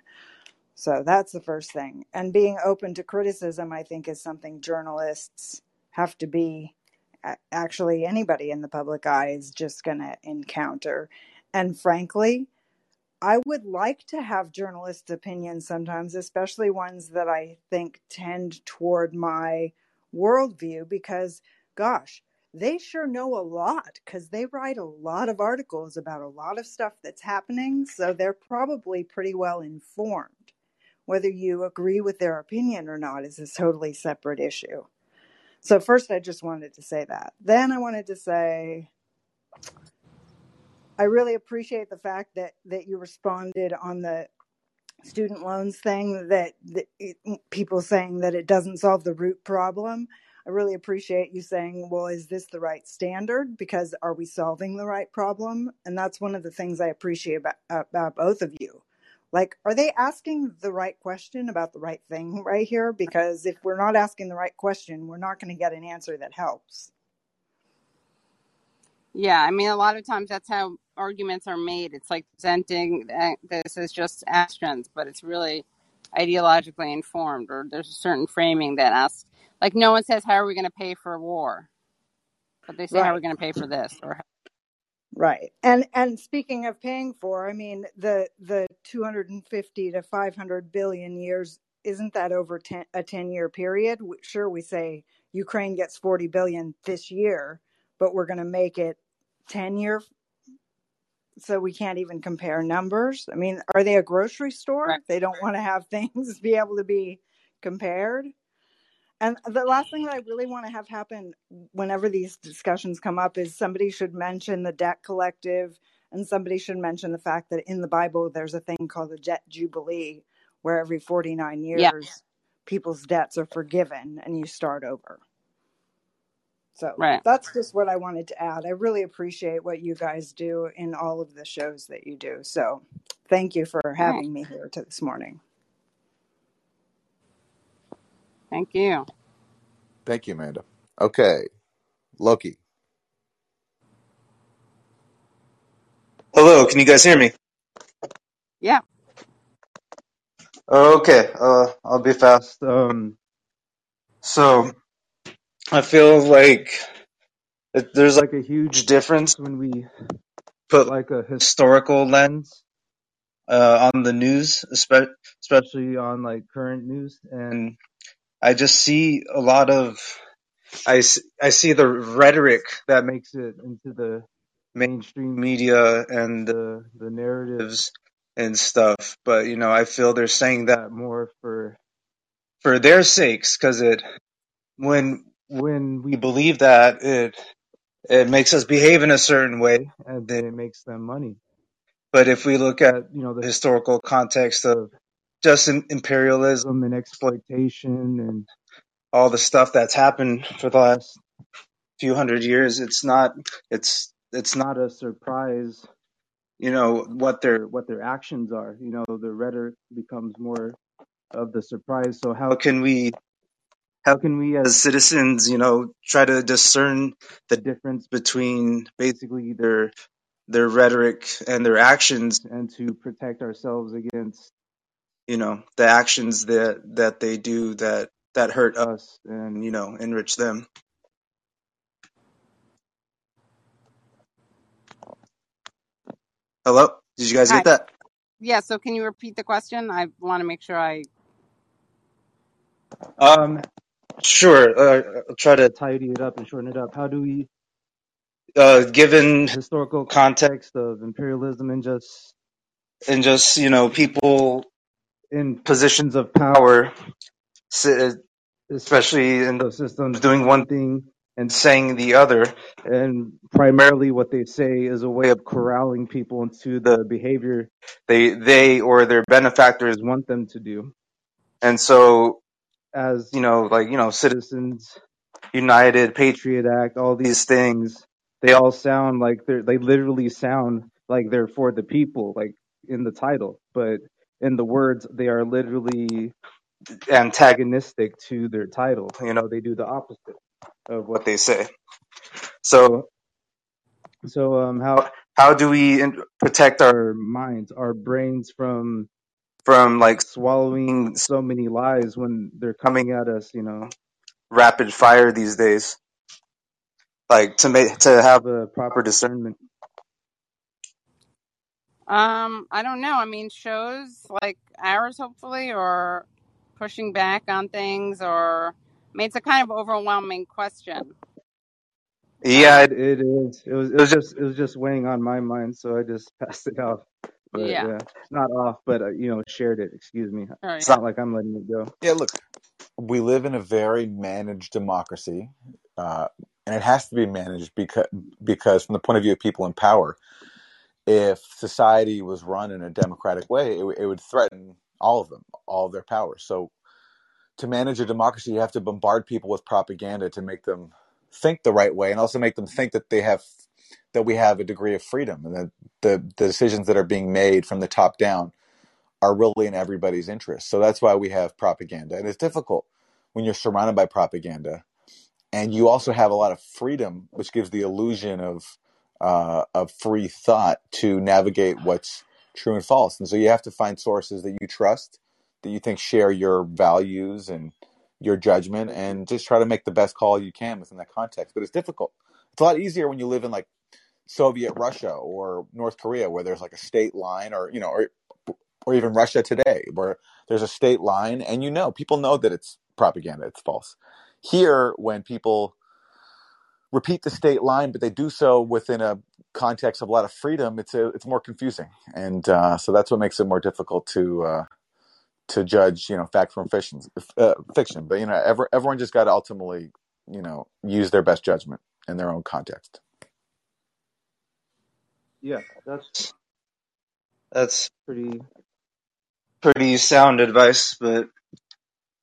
So that's the first thing. And being open to criticism, I think, is something journalists have to be. Actually, anybody in the public eye is just going to encounter. And frankly, I would like to have journalists' opinions sometimes, especially ones that I think tend toward my worldview, because gosh, they sure know a lot because they write a lot of articles about a lot of stuff that's happening. So they're probably pretty well informed. Whether you agree with their opinion or not is a totally separate issue. So, first, I just wanted to say that. Then I wanted to say I really appreciate the fact that, that you responded on the student loans thing that, that it, people saying that it doesn't solve the root problem. I really appreciate you saying, well, is this the right standard? Because are we solving the right problem? And that's one of the things I appreciate about, about both of you. Like, are they asking the right question about the right thing right here? Because if we're not asking the right question, we're not going to get an answer that helps. Yeah, I mean, a lot of times that's how arguments are made. It's like presenting this as just astrons, but it's really ideologically informed, or there's a certain framing that asks, like, no one says, How are we going to pay for a war? But they say, How are we going to pay for this? Or, Right. And and speaking of paying for, I mean the the 250 to 500 billion years isn't that over 10, a 10 year period? Sure we say Ukraine gets 40 billion this year, but we're going to make it 10 year so we can't even compare numbers. I mean, are they a grocery store? right. They don't want to have things be able to be compared. And the last thing that I really want to have happen whenever these discussions come up is somebody should mention the debt collective and somebody should mention the fact that in the Bible there's a thing called the debt jubilee where every 49 Yeah, years people's debts are forgiven and you start over. So right. that's just what I wanted to add. I really appreciate what you guys do in all of the shows that you do. So thank you for All right. having me here to this morning. Thank you. Thank you, Amanda. Okay, Loki. Hello, can you guys hear me? Yeah. Okay, uh, I'll be fast. Um, so I feel like it, there's like a huge difference when we put like a historical lens uh, on the news, espe- especially on like current news, and I just see a lot of I see the rhetoric that makes it into the mainstream media and the the narratives and stuff. But you know, I feel they're saying that more for for their sakes because it when when we believe that it it makes us behave in a certain way and then it makes them money. But if we look at you know the historical context of just im- imperialism and exploitation and all the stuff that's happened for the last few hundred years, it's not it's it's not a surprise, you know, what their what their actions are. You know, the rhetoric becomes more of the surprise. So how can we how can we as citizens, you know, try to discern the difference between basically their their rhetoric and their actions and to protect ourselves against, you know, the actions that that they do that that hurt us and, you know, enrich them. Hello? Did you guys Hi. get that? Yeah, so can you repeat the question? I want to make sure I Um sure. Uh, I'll try to tidy it up and shorten it up. How do we, uh, given historical context of imperialism and just and just you know people in positions of power, si- especially in those systems, doing one thing and saying the other, and primarily what they say is a way of corralling people into the behavior they they or their benefactors want them to do. And so, as you know, like you know, Citizens United, Patriot Act, all these things, they all sound like they're they literally sound like they're for the people, like in the title, but in the words, they are literally antagonistic to their title. You know, they do the opposite of what they say. So, so um, how how do we protect our minds, our brains from from like swallowing so many lies when they're coming at us? You know, rapid fire these days. Like to make to have a proper discernment. Um, I don't know. I mean, shows like ours, hopefully, or pushing back on things, or I mean, it's a kind of overwhelming question. Yeah, it, it is. It was it was just it was just weighing on my mind, so I just passed it off. But yeah. yeah, not off, but uh, you know, shared it. Excuse me. Oh, It's not like I'm letting it go. Yeah, look, we live in a very managed democracy, uh, and it has to be managed because because from the point of view of people in power, if society was run in a democratic way, it, it would threaten all of them, all of their power. So to manage a democracy, you have to bombard people with propaganda to make them think the right way, and also make them think that they have that we have a degree of freedom, and that the the decisions that are being made from the top down are really in everybody's interest. So that's why we have propaganda, and it's difficult when you're surrounded by propaganda and you also have a lot of freedom, which gives the illusion of uh, of free thought to navigate what's true and false. And so you have to find sources that you trust, that you think share your values and your judgment, and just try to make the best call you can within that context. But it's difficult. It's a lot easier when you live in like Soviet Russia or North Korea, where there's like a state line, or you know, or or even Russia today, where there's a state line, and you know, people know that it's propaganda, it's false. Here, when people repeat the state line, but they do so within a context of a lot of freedom, it's a, it's more confusing, and uh, so that's what makes it more difficult to uh, to judge, you know, fact from fiction. Uh, fiction, but you know, ever, everyone just got to ultimately, you know, use their best judgment in their own context. Yeah, that's that's pretty pretty sound advice, but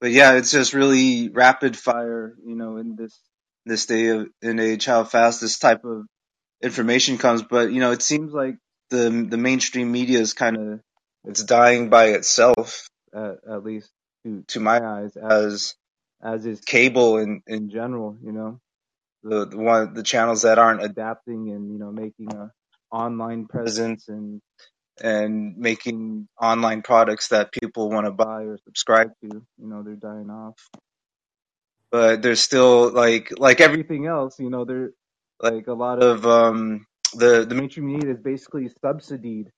but yeah, it's just really rapid fire, you know, in this this day of in age how fast this type of information comes. But you know, it seems like the the mainstream media is kind of it's dying by itself, at, at least to to my eyes, as as is cable in in general. You know, the the one the channels that aren't adapting and you know making a online presence and and making online products that people want to buy or subscribe to. You know, they're dying off. But there's still like like everything else, you know, there like a lot of um the the mainstream media is basically subsidied.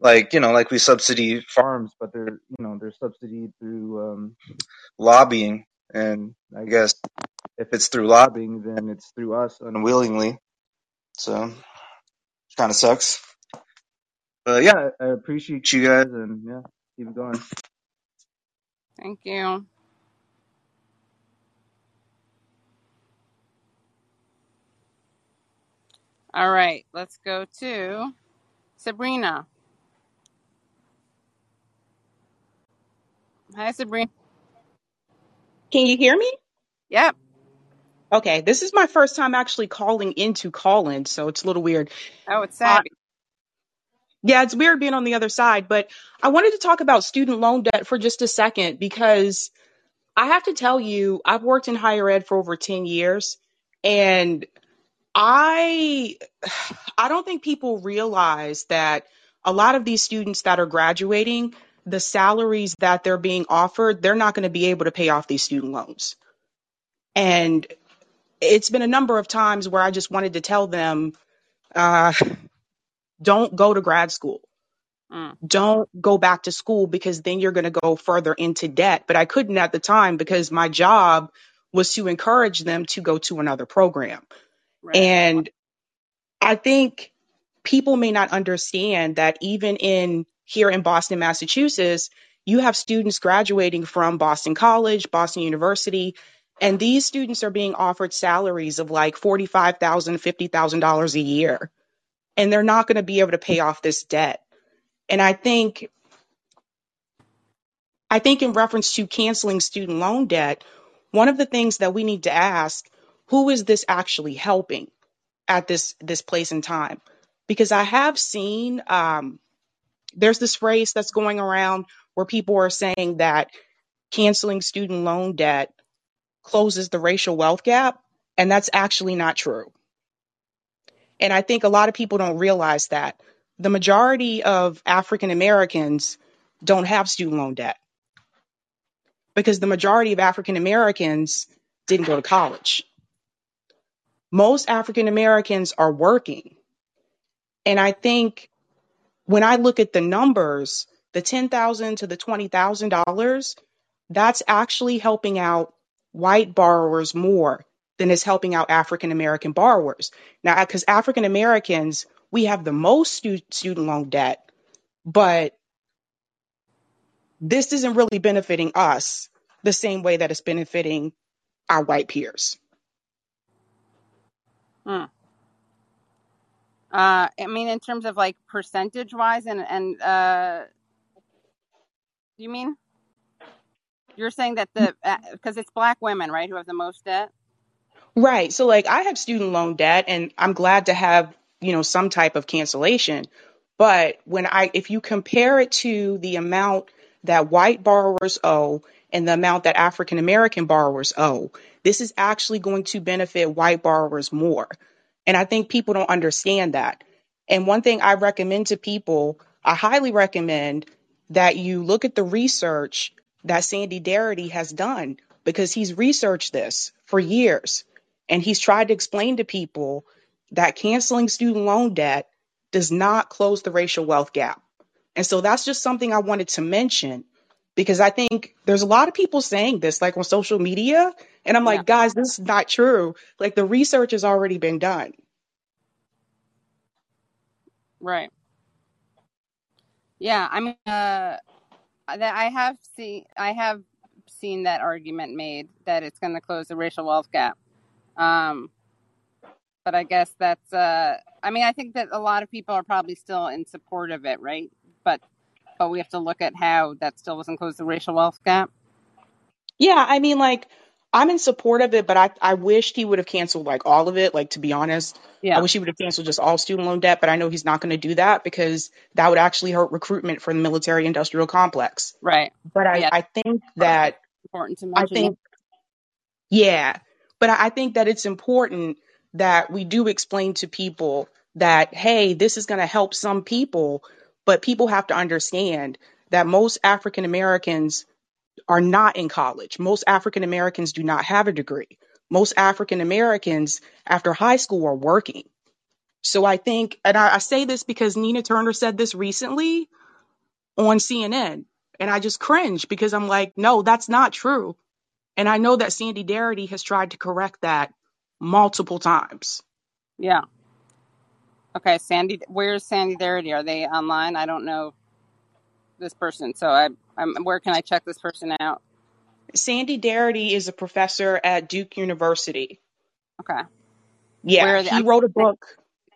Like, you know, like we subsidy farms, but they're you know, they're subsidied through um lobbying and I guess if it's through lobbying then it's through us unwillingly. So it kinda sucks. But yeah, I appreciate you guys and yeah, keep it going. Thank you. All right, let's go to Sabrina. Hi, Sabrina. Can you hear me? Yep. Okay, this is my first time actually calling into Callin, so it's a little weird. Oh, it's Uh, yeah, it's weird being on the other side, but I wanted to talk about student loan debt for just a second because I have to tell you, I've worked in higher ed for over 10 years, and I I don't think people realize that a lot of these students that are graduating, the salaries that they're being offered, they're not going to be able to pay off these student loans. And it's been a number of times where I just wanted to tell them, uh, don't go to grad school. Mm, Don't go back to school because then you're going to go further into debt. But I couldn't at the time because my job was to encourage them to go to another program. right. And I think people may not understand that even in here in Boston, Massachusetts, you have students graduating from Boston College, Boston University, and these students are being offered salaries of like $45,000, $50,000 a year, and they're not going to be able to pay off this debt. And I think I think in reference to canceling student loan debt, one of the things that we need to ask, who is this actually helping at this this place in time? Because I have seen um, there's this phrase that's going around where people are saying that canceling student loan debt closes the racial wealth gap, and that's actually not true. And I think a lot of people don't realize that the majority of African Americans don't have student loan debt because the majority of African Americans didn't go to college. Most African Americans are working. And I think when I look at the numbers, the 10,000 to the $20,000, that's actually helping out white borrowers more than is helping out African American borrowers. Now, because African Americans, we have the most stu- student loan debt, but this isn't really benefiting us the same way that it's benefiting our white peers. Mm. Uh, I mean, in terms of like percentage wise, and and uh, you mean you're saying that the because it's black women, right, who have the most debt? Right. So like I have student loan debt and I'm glad to have, you know, some type of cancellation. But when I if you compare it to the amount that white borrowers owe and the amount that African American borrowers owe, this is actually going to benefit white borrowers more. And I think people don't understand that. And one thing I recommend to people, I highly recommend that you look at the research that Sandy Darity has done because he's researched this for years and he's tried to explain to people that canceling student loan debt does not close the racial wealth gap. And so that's just something I wanted to mention because I think there's a lot of people saying this like on social media. And I'm Yeah, like, guys, this is not true. Like the research has already been done. right. Yeah, I mean, uh, that I have seen, I have seen that argument made that it's going to close the racial wealth gap. Um, but I guess that's, uh, I mean, I think that a lot of people are probably still in support of it, right? But but we have to look at how that still doesn't close the racial wealth gap. Yeah, I mean, like, I'm in support of it, but I, I wished he would have canceled like all of it. Like, to be honest, yeah. I wish he would have canceled just all student loan debt, but I know he's not going to do that because that would actually hurt recruitment for the military industrial complex. right. But I, Yeah, I think that, important to I mention. Yeah, think, yeah, but I I think that it's important that we do explain to people that, hey, this is going to help some people, but people have to understand that most African Americans are not in college. Most African Americans do not have a degree. Most African Americans after high school are working. So I think, and I, I say this because Nina Turner said this recently on CNN, and I just cringe because I'm like, no, that's not true. And I know that Sandy Darity has tried to correct that multiple times. yeah. Okay, Sandy, where's Sandy Darity? Are they online? I don't know this person, so I, I'm. Where can I check this person out? Sandy Darity is a professor at Duke University. Okay, Yeah, where he I'm wrote a book.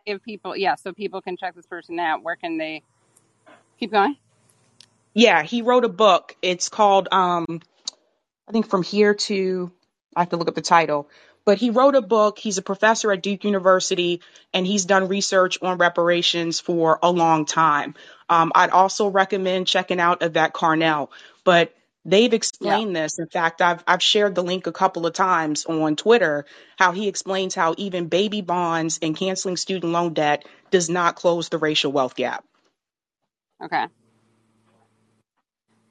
give people. Yeah, so people can check this person out. Where can they keep going? Yeah, he wrote a book. It's called um I think from here to I have to look up the title. But he wrote a book. He's a professor at Duke University, and he's done research on reparations for a long time. Um, I'd also recommend checking out Yvette Carnell. But they've Yeah. explained this. In fact, I've I've shared the link a couple of times on Twitter. How he explains how even baby bonds and canceling student loan debt does not close the racial wealth gap. Okay.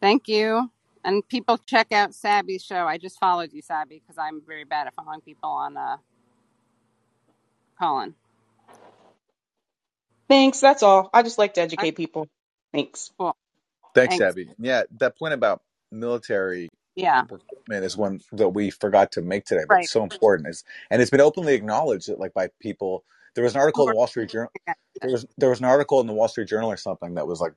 Thank you. And people check out Sabby's show. I just followed you, Sabby, because I'm very bad at following people on uh Callin. Thanks. That's all. I just like to Okay, educate people. Thanks. cool. Thanks, Thanks. Abby. Yeah, that point about military Yeah. recruitment is one that we forgot to make today, but Right. it's so important. It's, and it's been openly acknowledged that, like by people. There was an article in the Wall Street Journal. There was there was an article in the Wall Street Journal or something that was like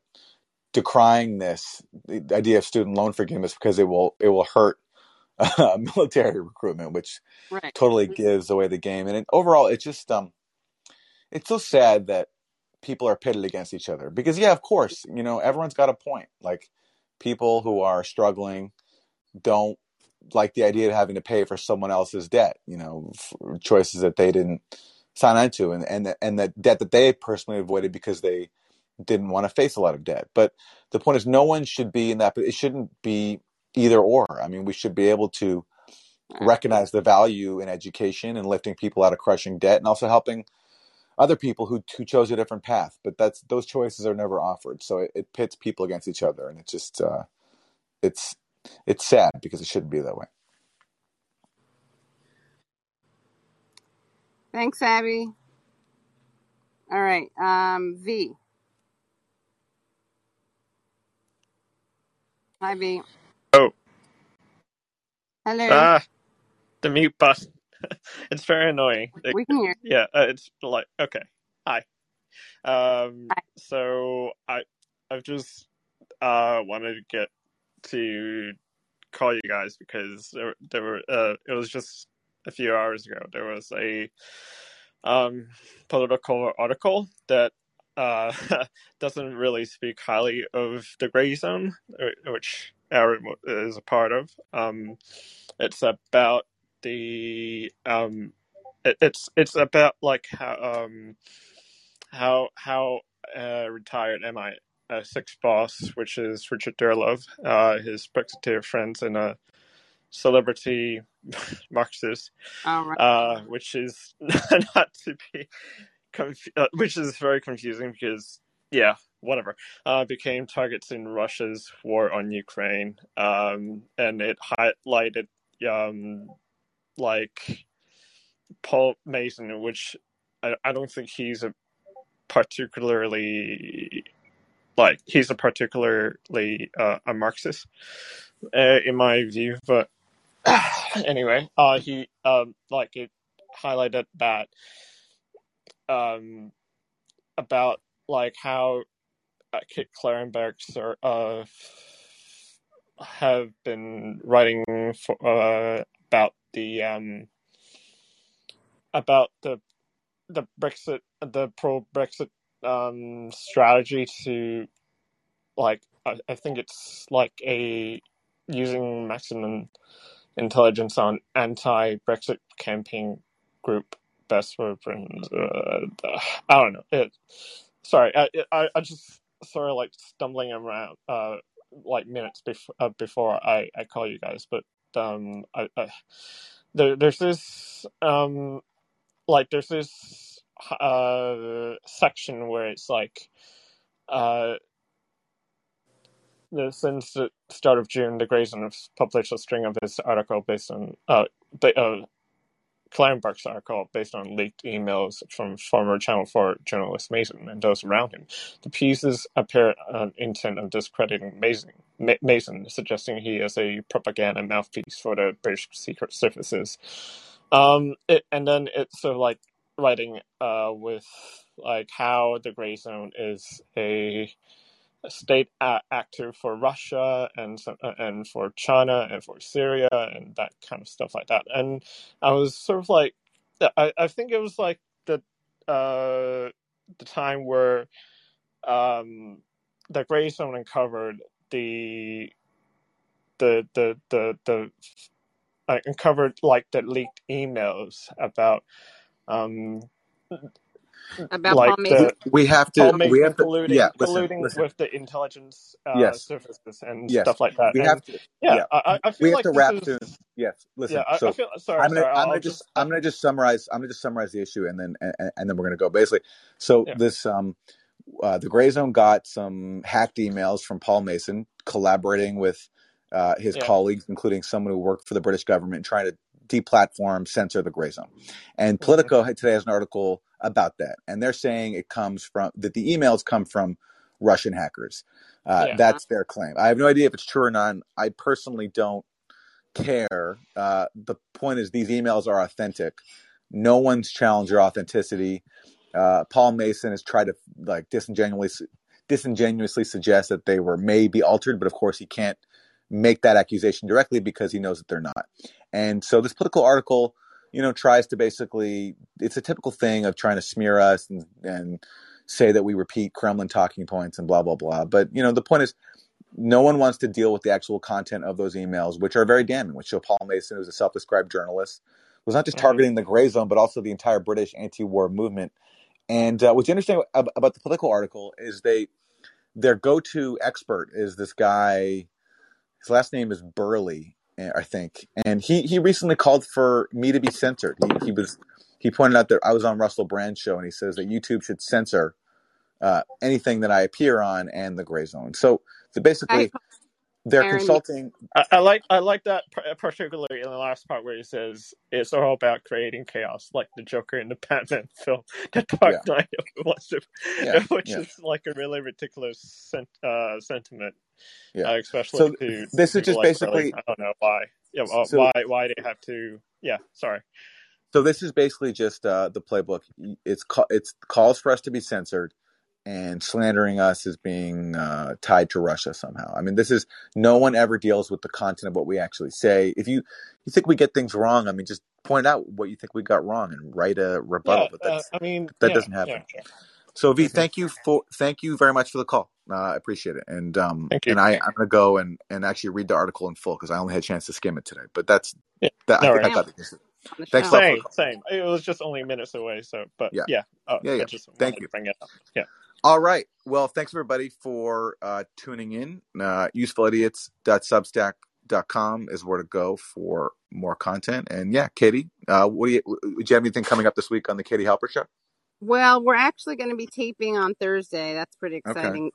decrying this the idea of student loan forgiveness because it will it will hurt uh, military recruitment, which Right. totally gives away the game. And it, overall, it's just um, it's so sad that people are pitted against each other because yeah, of course, you know everyone's got a point. Like people who are struggling don't like the idea of having to pay for someone else's debt. You know, choices that they didn't sign on to, and and and that debt that they personally avoided because they didn't want to face a lot of debt. But the point is, no one should be in that. It shouldn't be either or. I mean, we should be able to recognize the value in education and lifting people out of crushing debt, and also helping other people who who chose a different path. But that's those choices are never offered, so it, it pits people against each other, and it's just uh, it's it's sad because it shouldn't be that way. Thanks, Abby. All right. Um, V. Hi, V. Oh, Hello. ah, the mute button. it's very annoying. It- We can hear. yeah, uh, it's like okay. Hi. Um, Hi. so I I've just uh wanted to get to call you guys because there there were uh it was just a few hours ago there was a um Politico article that uh doesn't really speak highly of the gray zone which Aaron is a part of um it's about the um it, it's it's about like how um how how uh, retired MI uh, six boss, which is Richard Dearlove, uh, his Brexiteer friends and a celebrity Marxist, All right. uh, which is not to be conf- uh, which is very confusing because yeah, whatever, uh, became targets in Russia's war on Ukraine, um, and it highlighted um, like Paul Mason, which I, I don't think he's a particularly like he's a particularly uh, a Marxist uh, in my view, but anyway, uh, he um like it highlighted that um about like how uh, Kit Klarenbergs are, uh have been writing for uh about the um about the the Brexit the pro Brexit um strategy to like I, I think it's like a using maximum intelligence on anti-Brexit campaign group best for friends. Uh, I don't know. It. Sorry, I, I I just sort of like stumbling around uh like minutes before uh, before I I call you guys, but um I, I there there's this um like there's this uh section where it's like uh the- since the start of June, the Grayzone has published a string of his article based on uh, ba- uh Klarenberg's article based on leaked emails from former Channel 4 journalist Mason and those around him. The pieces appear an intent of discrediting Mason, Ma- Mason, suggesting he is a propaganda mouthpiece for the British Secret Services. Um, it, and then it's sort of like writing uh, with like how the gray zone is a state actor for Russia and uh, and for China and for Syria and that kind of stuff like that. And I was sort of like, I, I think it was like the uh, the time where um, the Gray Zone uncovered the the the the the uh, uncovered like the leaked emails about um About like Paul the We have to. We have to. colluding Yeah. Listen. colluding Listen. with the intelligence uh, Yes. services and Yes. stuff like that. We And have to. yeah, Yeah. I, I I We have like to wrap is soon. Yes. yeah. Listen. I, I So feel sorry, I'm gonna. sorry. I'm gonna just. just I'm gonna just summarize. I'm gonna just summarize the issue, and then and, and then we're gonna go. Basically, so yeah this um, uh, the Gray Zone got some hacked emails from Paul Mason collaborating with uh, his yeah colleagues, including someone who worked for the British government, trying to deplatform, censor the Gray Zone. And hmm Politico had, today has an article about that, and they're saying it comes from that the emails come from Russian hackers. Uh, Yeah. that's their claim. I have no idea if it's true or not. I personally don't care. Uh, the point is, these emails are authentic. No one's challenged your authenticity. Uh, Paul Mason has tried to like disingenuously disingenuously suggest that they were maybe altered, but of course he can't make that accusation directly because he knows that they're not. And so this Politico article, you know, tries to basically it's a typical thing of trying to smear us and, and say that we repeat Kremlin talking points and blah blah blah. But you know, the point is no one wants to deal with the actual content of those emails, which are very damning, which show Paul Mason, who's a self-described journalist, was not just Mhm. targeting the Grayzone, but also the entire British anti-war movement. And uh, what's interesting about the Politico article is they their go-to expert is this guy. His last name is Burley, I think, and he he recently called for me to be censored. He he was he pointed out that I was on Russell Brand's show, and he says that YouTube should censor uh, anything that I appear on and the Grayzone. So, so basically, they're Aaron, consulting. I, I like I like that particularly in the last part where he says it's all about creating chaos, like the Joker in the Batman film, The Dark Yeah, Knight, was, yeah, which yeah, is like a really ridiculous sen- uh, sentiment, yeah. uh, especially So to this is just like Burley. basically I don't know why. Yeah, uh, so why why they have to? Yeah, sorry. so this is basically just uh, the playbook. It's ca- it's calls for us to be censored, and slandering us as being uh, tied to Russia somehow. I mean, this is no one ever deals with the content of what we actually say. If you you think we get things wrong, I mean, just point out what you think we got wrong and write a rebuttal. Yeah, But uh, I mean, that yeah, doesn't yeah, happen. sure. So V, hmm thank you for thank you very much for the call. Uh, I appreciate it. And um Thank you. and I I'm gonna go and and actually read the article in full because I only had a chance to skim it today. But that's Yeah, that I no think I got the gist of it. on the Thanks a show. for the Same, call. same. It was just only minutes away, so but Yeah, yeah, uh, yeah, I yeah. just Thank you. to bring it up. Yeah. All right. Well, thanks everybody for uh, tuning in. Uh, usefulidiots.substack.com is where to go for more content. And yeah, Katie, uh, what do you, do you have anything coming up this week on the Katie Halper show? Well, we're actually going to be taping on Thursday. That's pretty Okay. exciting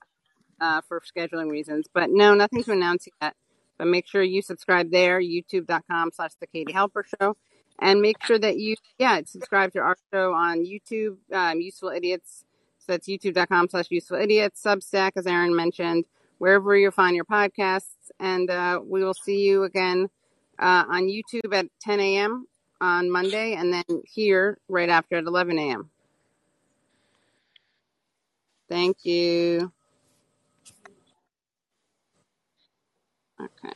uh, for scheduling reasons. But no, nothing to announce yet. But make sure you subscribe there, youtube.com slash the Katie Halper Show. And make sure that you, yeah, subscribe to our show on YouTube, um, Useful Idiots. That's youtube.com slash useful idiots, Substack, as Aaron mentioned, wherever you find your podcasts. And uh, we will see you again uh, on YouTube at 10 a.m. on Monday and then here right after at 11 a.m. Thank you. Okay.